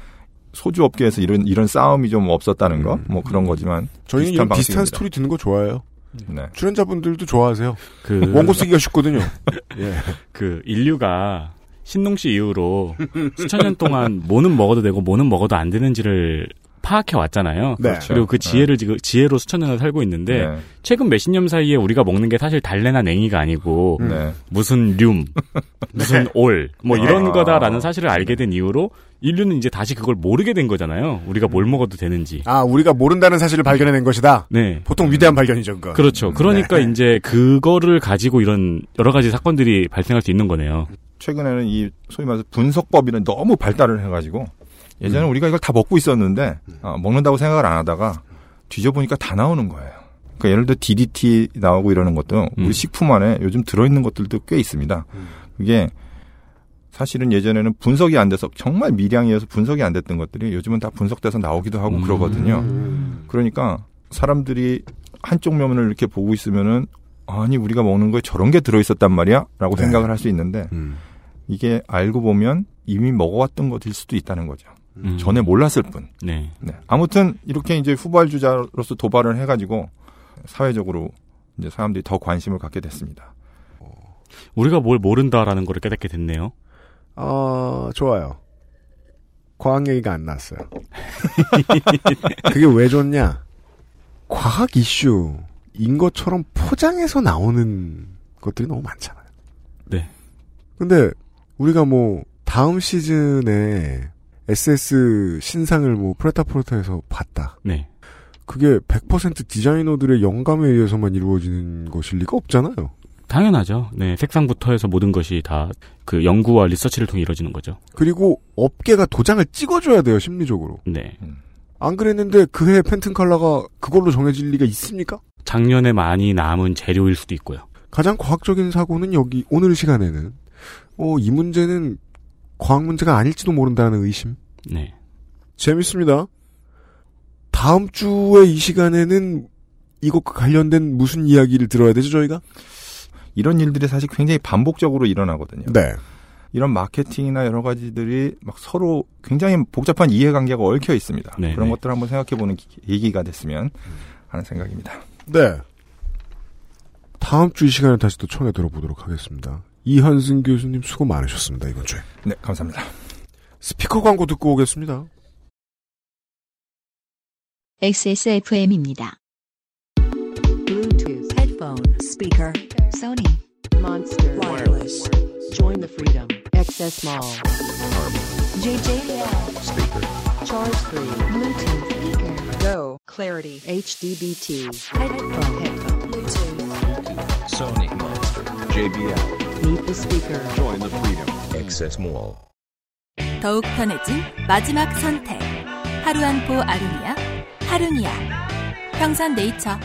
소주 업계에서 이런 이런 싸움이 좀 없었다는 거, 뭐 그런 거지만
저희는
비슷한
이런 비슷한. 스토리 듣는 거 좋아해요.
네.
출연자분들도 좋아하세요.
그,
원고 쓰기가 쉽거든요. 예.
그 인류가 신농 씨 이후로 수천 년 동안 뭐는 먹어도 되고 뭐는 먹어도 안 되는지를 파악해 왔잖아요.
네.
그리고 그 지혜를 지금 지혜로 수천 년을 살고 있는데
네.
최근 몇십 년 사이에 우리가 먹는 게 사실 달래나 냉이가 아니고
네.
무슨 륨, 무슨 올, 뭐 이런
아.
거다라는 사실을 알게 된 이후로 인류는 이제 다시 그걸 모르게 된 거잖아요. 우리가 뭘 먹어도 되는지.
아, 우리가 모른다는 사실을 발견해낸 것이다.
네.
보통 위대한 발견이죠, 그거.
그렇죠. 그러니까
네.
이제 그거를 가지고 이런 여러 가지 사건들이 발생할 수 있는 거네요.
최근에는 이 소위 말해서 분석법이는 너무 발달을 해가지고 예전에 우리가 이걸 다 먹고 있었는데 어, 먹는다고 생각을 안 하다가 뒤져보니까 다 나오는 거예요. 그러니까 예를 들어 DDT 나오고 이러는 것도 우리 식품 안에 요즘 들어있는 것들도 꽤 있습니다. 그게 사실은 예전에는 분석이 안 돼서 정말 미량이어서 분석이 안 됐던 것들이 요즘은 다 분석돼서 나오기도 하고 그러거든요. 그러니까 사람들이 한쪽 면을 이렇게 보고 있으면은 아니 우리가 먹는 거에 저런 게 들어 있었단 말이야라고
네.
생각을 할 수 있는데
음.
이게 알고 보면 이미 먹어왔던 것일 수도 있다는 거죠.
음.
전에 몰랐을 뿐.
네.
네. 아무튼 이렇게 이제 후발 주자로서 도발을 해가지고 사회적으로 이제 사람들이 더 관심을 갖게 됐습니다.
우리가 뭘 모른다라는 걸 깨닫게 됐네요.
어, 좋아요. 과학 얘기가 안 나왔어요. 그게 왜 좋냐? 과학 이슈인 것처럼 포장해서 나오는 것들이 너무 많잖아요.
네.
근데 우리가 뭐 다음 시즌에 SS 신상을 뭐 프레타프로타에서 봤다.
네.
그게 100% 디자이너들의 영감에 의해서만 이루어지는 것일 리가 없잖아요.
당연하죠. 네, 색상부터 해서 모든 것이 다 그 연구와 리서치를 통해 이루어지는 거죠.
그리고 업계가 도장을 찍어줘야 돼요, 심리적으로.
네.
안 그랬는데 그해 팬튼 컬러가 그걸로 정해질 리가 있습니까?
작년에 많이 남은 재료일 수도 있고요.
가장 과학적인 사고는 여기 오늘 시간에는 어, 이 문제는 과학 문제가 아닐지도 모른다는 의심.
네.
재밌습니다. 다음 주에 이 시간에는 이것과 관련된 무슨 이야기를 들어야 되죠, 저희가?
이런 일들이 사실 굉장히 반복적으로 일어나거든요.
네.
이런 마케팅이나 여러 가지들이 막 서로 굉장히 복잡한 이해관계가 얽혀 있습니다.
네,
그런
네.
것들을 한번 생각해보는 기- 얘기가 됐으면 하는 생각입니다.
네. 다음 주 이 시간에 다시 또 청해 들어보도록 하겠습니다. 이한승 교수님 수고 많으셨습니다, 이번 주에.
네, 감사합니다.
스피커 광고 듣고 오겠습니다.
XSFM입니다.
Bluetooth, headphone, speaker, Sony, Monster, wireless. Join the freedom. XS Mall. JJL. Speaker. Charge 3. Bluetooth speaker. Go. Clarity. HDBT. Headphone. Headphone. Bluetooth.
Sony Monster. JBL.
Meet the speaker.
Join the freedom. Access Mall.
더욱 편해진 마지막 선택. 하루 한포 아루니아, 하루니아. 평산 네이처.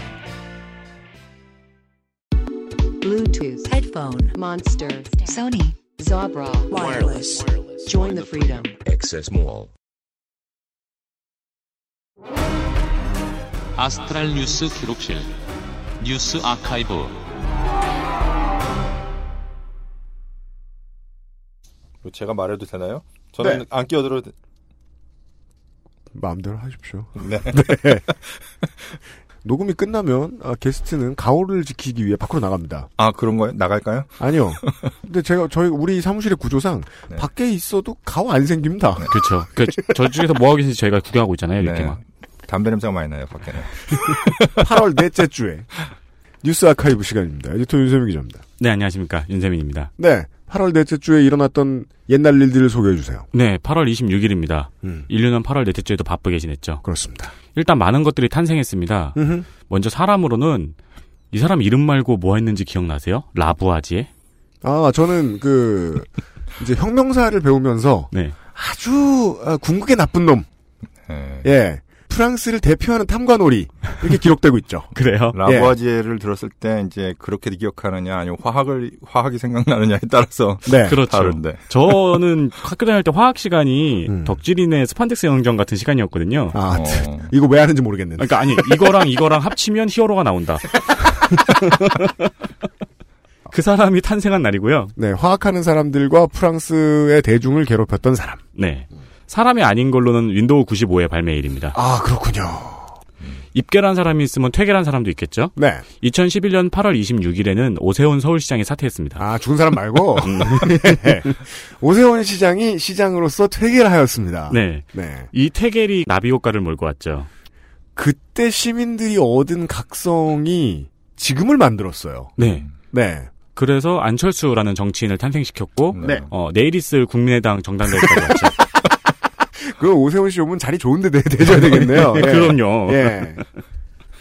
Bluetooth, headphone, Monster, Sony, Zabra, wireless. Join the freedom.
Access Mall.
아스트랄 뉴스 기록실 뉴스 아카이브
제가 말해도 되나요? 저는
네.
안 끼어들어도 돼-
마음대로 하십시오.
네.
녹음이 끝나면 아, 게스트는 가오를 지키기 위해 밖으로 나갑니다.
아 그런 거요? 나갈까요?
아니요. 근데 제가 저희 우리 사무실의 구조상
네.
밖에 있어도 가오 안 생깁니다.
그렇죠. 그 저쪽에서 뭐 하고 계신지 저희가 구경하고 있잖아요. 이렇게
네.
막.
담배 냄새가 많이 나요 밖에는.
8월 넷째 주에 뉴스 아카이브 시간입니다. 에디터 윤세민 기자입니다.
네, 안녕하십니까. 윤세민입니다.
네. 8월 넷째 주에 일어났던 옛날 일들을 소개해 주세요.
네, 8월 26일입니다.
음.
인류는 8월 넷째 주에도 바쁘게 지냈죠.
그렇습니다.
일단 많은 것들이 탄생했습니다.
음흠.
먼저 사람으로는 이 사람 이름 말고 뭐 했는지 기억나세요? 라부아지에?
아, 저는 그 이제 혁명사를 배우면서
네.
아주 아, 궁극의 나쁜 놈.
네.
예. 프랑스를 대표하는 탐관오리 이렇게 기록되고 있죠.
그래요?
라부아지에를 들었을 때 이제 그렇게 기억하느냐 아니면 화학을 화학이 생각나느냐에 따라서
네.
그렇죠.
다른데.
저는 학교 다닐 때 화학 시간이 덕질인의 스판덱스 영정 같은 시간이었거든요.
음. 아,
어.
이거 왜 하는지 모르겠는데.
그러니까 아니 이거랑 이거랑 합치면 히어로가 나온다. 그 사람이 탄생한 날이고요.
네, 화학하는 사람들과 프랑스의 대중을 괴롭혔던 사람.
네. 사람이 아닌 걸로는 윈도우 95의 발매일입니다.
아, 그렇군요.
입궐한 사람이 있으면 퇴궐한 사람도 있겠죠.
네.
2011년 8월 26일에는 오세훈 서울시장이 사퇴했습니다.
아, 죽은 사람 말고 네. 오세훈 시장이 시장으로서 퇴계하였습니다.
네.
네.
이 퇴결이 나비 효과를 몰고 왔죠.
그때 시민들이 얻은 각성이 지금을 만들었어요.
네.
네.
그래서 안철수라는 정치인을 탄생시켰고
네.
어, 내일 있을 국민의당 정당대회까지 왔죠.
그 오세훈 씨 오면 자리 좋은데 내, 내줘야 되겠네요. 예.
그럼요.
예.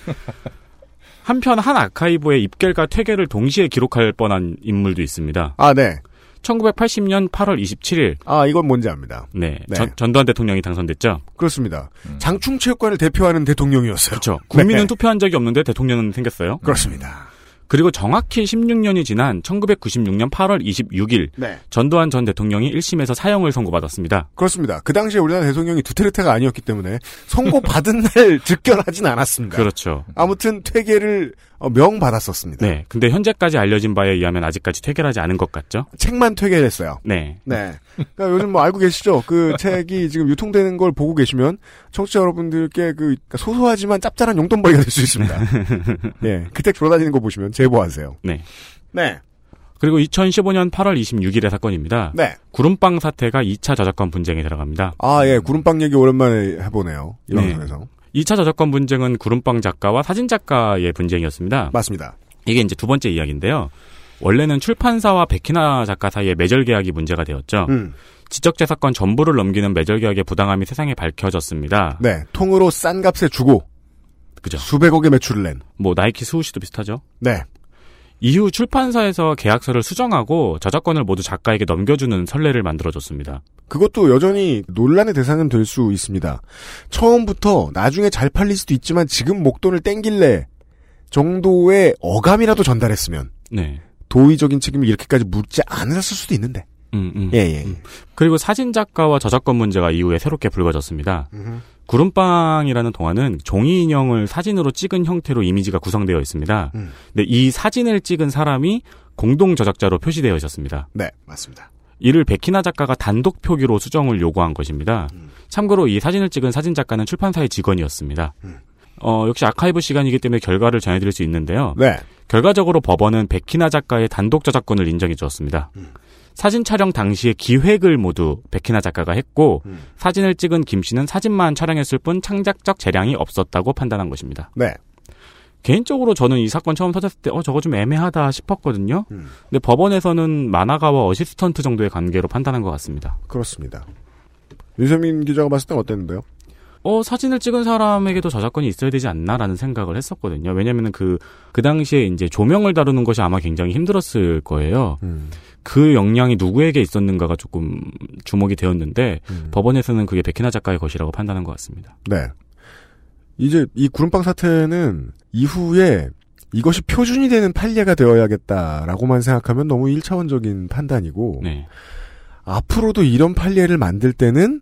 한편 한 아카이브의 입결과 퇴결을 동시에 기록할 뻔한 인물도 있습니다.
아, 네.
1980년 8월 27일.
아, 이건 뭔지 압니다.
네.
네.
전, 전두환 대통령이 당선됐죠.
그렇습니다. 장충체육관을 대표하는 대통령이었어요.
그렇죠. 국민은
네.
투표한 적이 없는데 대통령은 생겼어요.
그렇습니다.
그리고 정확히 16년이 지난 1996년 8월 26일
네.
전두환 전 대통령이 1심에서 사형을 선고받았습니다.
그렇습니다. 그 당시에 우리나라 대통령이 두테르테가 아니었기 때문에 선고 받은 날 즉결하진 않았습니다.
그렇죠.
아무튼 퇴계를 어, 명 받았었습니다.
네. 근데 현재까지 알려진 바에 의하면 아직까지 퇴결하지 않은 것 같죠?
책만 퇴계했어요.
네.
네. 그러니까 요즘 뭐 알고 계시죠? 그 책이 지금 유통되는 걸 보고 계시면 청취자 여러분들께 그 소소하지만 짭짤한 용돈벌이가 될 수 있습니다. 예. 그책 돌아다니는 거 보시면 제보하세요.
네.
네.
그리고 2015년 8월 26일의 사건입니다.
네.
구름빵 사태가 2차 저작권 분쟁에 들어갑니다.
아, 예. 구름빵 얘기 오랜만에 해보네요. 이
네.
방송에서.
2차 저작권 분쟁은 구름빵 작가와 사진 작가의 분쟁이었습니다.
맞습니다.
이게 이제 두 번째 이야기인데요. 원래는 출판사와 백희나 작가 사이의 매절 계약이 문제가 되었죠.
음.
지적재산권 전부를 넘기는 매절 계약의 부당함이 세상에 밝혀졌습니다.
네. 통으로 싼 값에 주고
그죠.
수백억의 매출을 낸.
뭐 나이키 수우시도 비슷하죠.
네.
이후 출판사에서 계약서를 수정하고 저작권을 모두 작가에게 넘겨주는 선례를 만들어줬습니다.
그것도 여전히 논란의 대상은 될 수 있습니다. 처음부터 나중에 잘 팔릴 수도 있지만 지금 목돈을 땡길래 정도의 어감이라도 전달했으면
네.
도의적인 책임을 이렇게까지 묻지 않았을 수도 있는데.
음, 음.
예, 예.
그리고 사진 작가와 저작권 문제가 이후에 새롭게 불거졌습니다. 구름빵이라는 동화는 종이 인형을 사진으로 찍은 형태로 이미지가 구성되어 있습니다.
음.
근데 이 사진을 찍은 사람이 공동 저작자로 표시되어 있었습니다.
네, 맞습니다.
이를 백희나 작가가 단독 표기로 수정을 요구한 것입니다.
음.
참고로 이 사진을 찍은 사진 작가는 출판사의 직원이었습니다. 어, 역시 아카이브 시간이기 때문에 결과를 전해드릴 수 있는데요.
네.
결과적으로 법원은 백희나 작가의 단독 저작권을 인정해 주었습니다. 사진 촬영 당시에 기획을 모두 백희나 작가가 했고 사진을 찍은 김 씨는 사진만 촬영했을 뿐 창작적 재량이 없었다고 판단한 것입니다.
네.
개인적으로 저는 이 사건 처음 터졌을 때, 어, 저거 좀 애매하다 싶었거든요.
음.
근데 법원에서는 만화가와 어시스턴트 정도의 관계로 판단한 것 같습니다.
그렇습니다. 유세민 기자가 봤을 땐 어땠는데요?
어, 사진을 찍은 사람에게도 저작권이 있어야 되지 않나라는 생각을 했었거든요. 왜냐면은 그, 그 당시에 이제 조명을 다루는 것이 아마 굉장히 힘들었을 거예요.
음.
그 역량이 누구에게 있었는가가 조금 주목이 되었는데, 법원에서는 그게 백희나 작가의 것이라고 판단한 것 같습니다.
네. 이제 이 구름빵 사태는 이후에 이것이 표준이 되는 판례가 되어야겠다라고만 생각하면 너무 1차원적인 판단이고
네.
앞으로도 이런 판례를 만들 때는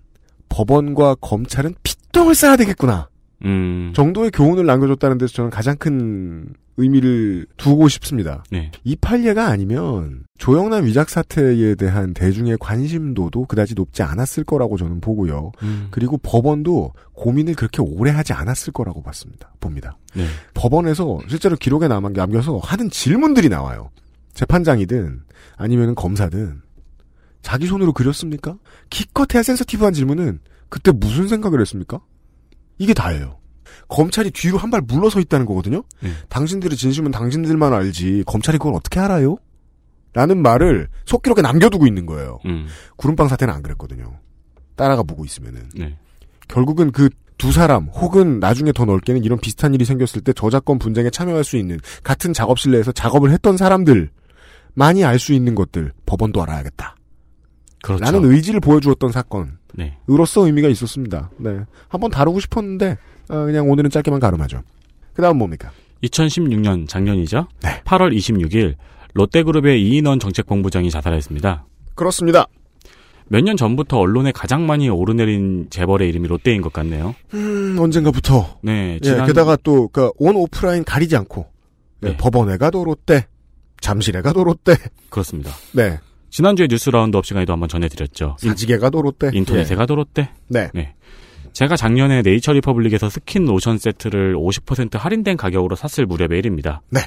법원과 검찰은 피똥을 써야 되겠구나
음.
정도의 교훈을 남겨줬다는 데서 저는 가장 큰 의미를 두고 싶습니다.
네.
이 판례가 아니면 조영남 위작 사태에 대한 대중의 관심도도 그다지 높지 않았을 거라고 저는 보고요.
음.
그리고 법원도 고민을 그렇게 오래 하지 않았을 거라고 봤습니다. 봅니다.
네.
법원에서 실제로 기록에 남은 게 남겨서 하는 질문들이 나와요. 재판장이든 아니면 검사든 자기 손으로 그렸습니까? 기껏해야 센서티브한 질문은 그때 무슨 생각을 했습니까? 이게 다예요. 검찰이 뒤로 한 발 물러서 있다는 거거든요.
네.
당신들의 진심은 당신들만 알지 검찰이 그걸 어떻게 알아요? 라는 말을 속기록에 남겨두고 있는 거예요.
음.
구름빵 사태는 안 그랬거든요. 따라가 보고 있으면은.
네.
결국은 그 두 사람 혹은 나중에 더 넓게는 이런 비슷한 일이 생겼을 때 저작권 분쟁에 참여할 수 있는 같은 작업실 내에서 작업을 했던 사람들 많이 알 수 있는 것들 법원도 알아야겠다.
그렇죠.
라는 의지를 보여주었던 사건.
네.
으로서 의미가 있었습니다. 네. 한번 다루고 싶었는데 아, 그냥 오늘은 짧게만 가름하죠. 그 다음 뭡니까?
2016년 작년이죠.
네.
8월 26일 롯데그룹의 이인원 정책본부장이 자살했습니다.
그렇습니다.
몇 년 전부터 언론에 가장 많이 오르내린 재벌의 이름이 롯데인 것 같네요.
음, 언젠가부터.
네,
예,
지난
게다가 또, 그, 온 오프라인 가리지 않고. 네,
네.
법원에 가도 롯데, 잠실에 가도 롯데,
그렇습니다.
네,
지난주에 뉴스 roundup 시간에도 한번 전해드렸죠. 인-
사직에 가도 롯데.
인터넷에
예.
가도 롯데.
네.
네. 제가 작년에 네이처 리퍼블릭에서 스킨 로션 세트를 50% 할인된 가격으로 샀을 무렵의 일입니다.
네.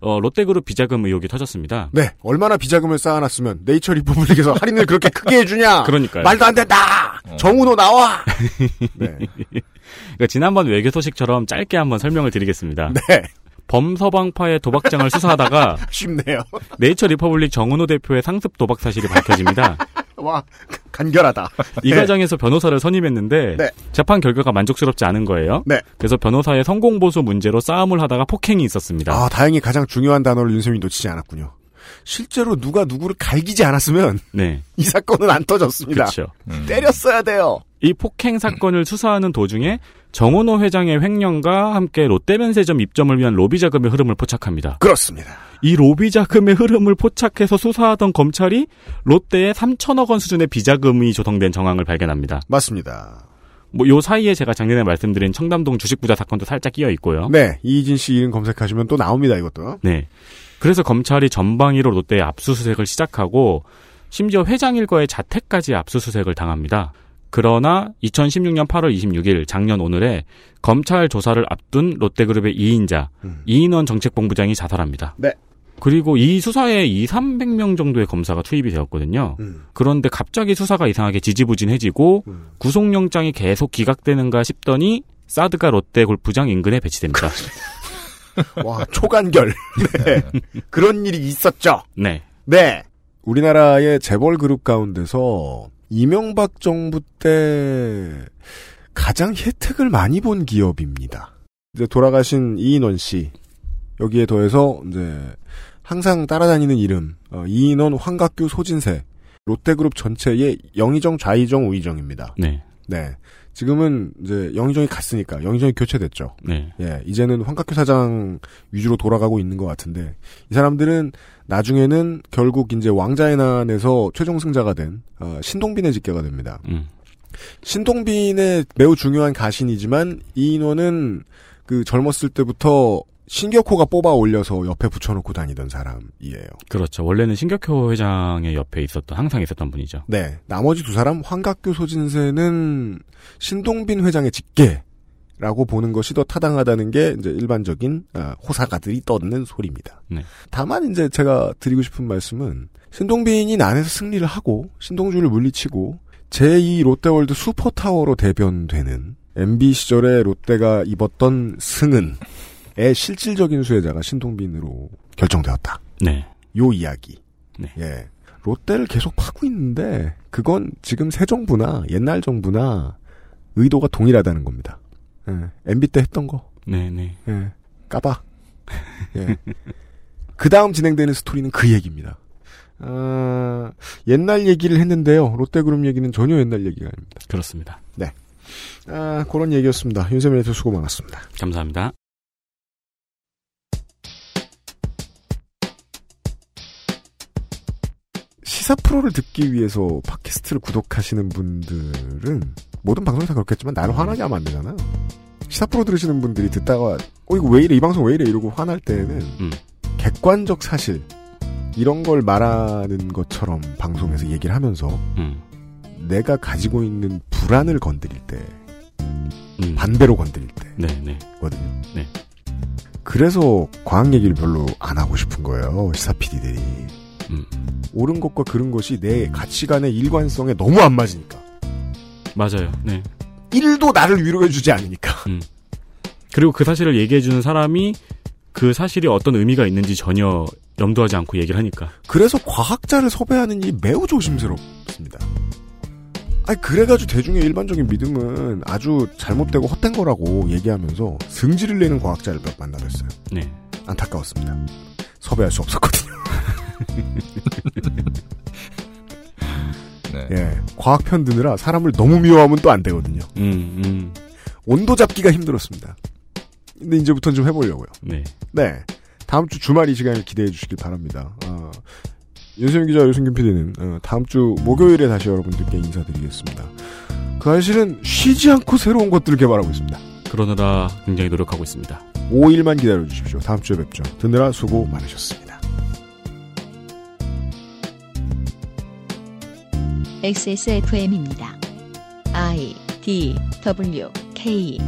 어, 롯데그룹 비자금 의혹이 터졌습니다.
네, 얼마나 비자금을 쌓아놨으면 네이처 리퍼블릭에서 할인을 그렇게 크게 해주냐?
그러니까요.
말도 안 된다. 정운호 나와. 네.
그러니까 지난번 외교 소식처럼 짧게 한번 설명을 드리겠습니다.
네.
범서방파의 도박장을 수사하다가
쉽네요.
네이처 리퍼블릭 정운호 대표의 상습 도박 사실이 밝혀집니다.
와, 간결하다.
이
네.
과정에서 변호사를 선임했는데
네.
재판 결과가 만족스럽지 않은 거예요.
네.
그래서 변호사의 성공 보수 문제로 싸움을 하다가 폭행이 있었습니다.
아, 다행히 가장 중요한 단어를 윤세민이 놓치지 않았군요. 실제로 누가 누구를 갈기지 않았으면
네.
이 사건은 안 터졌습니다.
그렇죠.
때렸어야 돼요.
이 폭행 사건을 수사하는 도중에 정원호 회장의 횡령과 함께 롯데면세점 입점을 위한 로비 자금의 흐름을 포착합니다.
그렇습니다.
이 로비 자금의 흐름을 포착해서 수사하던 검찰이 롯데에 3천억 원 수준의 비자금이 조성된 정황을 발견합니다.
맞습니다.
뭐 요 사이에 제가 작년에 말씀드린 청담동 주식 부자 사건도 살짝 끼어 있고요.
네, 이희진 씨 이름 검색하시면 또 나옵니다, 이것도.
네. 그래서 검찰이 전방위로 롯데의 압수수색을 시작하고 심지어 회장 일거의 자택까지 압수수색을 당합니다. 그러나 2016년 8월 26일 작년 오늘에 검찰 조사를 앞둔 롯데그룹의 2인자 이인원 정책본부장이 자살합니다.
네.
그리고 이 수사에 2, 300명 정도의 검사가 투입이 되었거든요. 그런데 갑자기 수사가 이상하게 지지부진해지고 구속영장이 계속 기각되는가 싶더니 사드가 롯데 골프장 인근에 배치됩니다.
와, 초간결. 네. 그런 일이 있었죠.
네.
네. 우리나라의 재벌 그룹 가운데서 이명박 정부 때 가장 혜택을 많이 본 기업입니다. 이제 돌아가신 이인원 씨. 여기에 더해서 이제 항상 따라다니는 이름 어, 이인원, 황각규, 소진세. 롯데그룹 전체의 영의정, 좌의정, 우의정입니다.
네.
네. 지금은 이제 영의정이 갔으니까 영의정이 교체됐죠.
네.
예, 이제는 황각규 사장 위주로 돌아가고 있는 것 같은데 이 사람들은 나중에는 결국 이제 왕자의 난에서 최종 승자가 된 어, 신동빈의 직계가 됩니다.
음.
신동빈의 매우 중요한 가신이지만 이 인원은 그 젊었을 때부터 신격호가 뽑아 올려서 옆에 붙여놓고 다니던 사람이에요.
그렇죠. 원래는 신격효 회장의 옆에 있었던 항상 있었던 분이죠.
네. 나머지 두 사람 황각규 소진세는 신동빈 회장의 직계라고 보는 것이 더 타당하다는 게 이제 일반적인 아, 호사가들이 떠드는 소리입니다.
네.
다만 이제 제가 드리고 싶은 말씀은 신동빈이 난에서 승리를 하고 신동주를 물리치고 제2 롯데월드 슈퍼타워로 대변되는 MB 시절에 롯데가 입었던 승은 의 실질적인 수혜자가 신동빈으로 결정되었다.
네.
요 이야기.
네.
예. 롯데를 계속 파고 있는데 그건 지금 새 정부나 옛날 정부나 의도가 동일하다는 겁니다. 예. MB 때 했던 거.
네, 네.
예. 까봐. 예. 그 다음 진행되는 스토리는 그 얘기입니다. 아, 옛날 얘기를 했는데요. 롯데그룹 얘기는 전혀 옛날 얘기가 아닙니다.
그렇습니다.
네. 아, 그런 얘기였습니다. 윤세민 에서 수고 많았습니다.
감사합니다.
시사 프로를 듣기 위해서 팟캐스트를 구독하시는 분들은 모든 방송이 다 그렇겠지만 나를 화나게 하면 안 되잖아요. 시사 프로 들으시는 분들이 듣다가 어 이거 왜 이래 이 방송 왜 이래 이러고 화날 때는
음.
객관적 사실 이런 걸 말하는 것처럼 방송에서 얘기를 하면서
음.
내가 가지고 있는 불안을 건드릴 때
음.
반대로 건드릴
네, 네.
때거든요.
네.
그래서 과학 얘기를 별로 안 하고 싶은 거예요. 시사 PD들이.
음.
옳은 것과 그른 것이 내 가치관의 일관성에 너무 안 맞으니까.
맞아요. 네.
1도 나를 위로해주지 않으니까.
음. 그리고 그 사실을 얘기해주는 사람이 그 사실이 어떤 의미가 있는지 전혀 염두하지 않고 얘기를 하니까.
그래서 과학자를 섭외하는 일이 매우 조심스럽습니다. 아니, 그래가지고 대중의 일반적인 믿음은 아주 잘못되고 헛된 거라고 얘기하면서 승질을 내는 과학자를 몇 만나뵀어요.
네.
안타까웠습니다. 섭외할 수 없었거든요.
네.
예. 과학 편 드느라 사람을 너무 미워하면 또 안 되거든요.
음, 음.
온도 잡기가 힘들었습니다. 근데 이제부터는 좀 해보려고요.
네.
네. 다음 주 주말 이 시간을 기대해 주시길 바랍니다. 어, 윤세민 기자, 유승균 PD는 어, 다음 주 목요일에 다시 여러분들께 인사드리겠습니다. 그 사실은 쉬지 않고 새로운 것들을 개발하고 있습니다.
그러느라 굉장히 노력하고 있습니다.
5일만 기다려 주십시오. 다음 주에 뵙죠. 듣느라 수고 많으셨습니다.
XSFM입니다. I D W K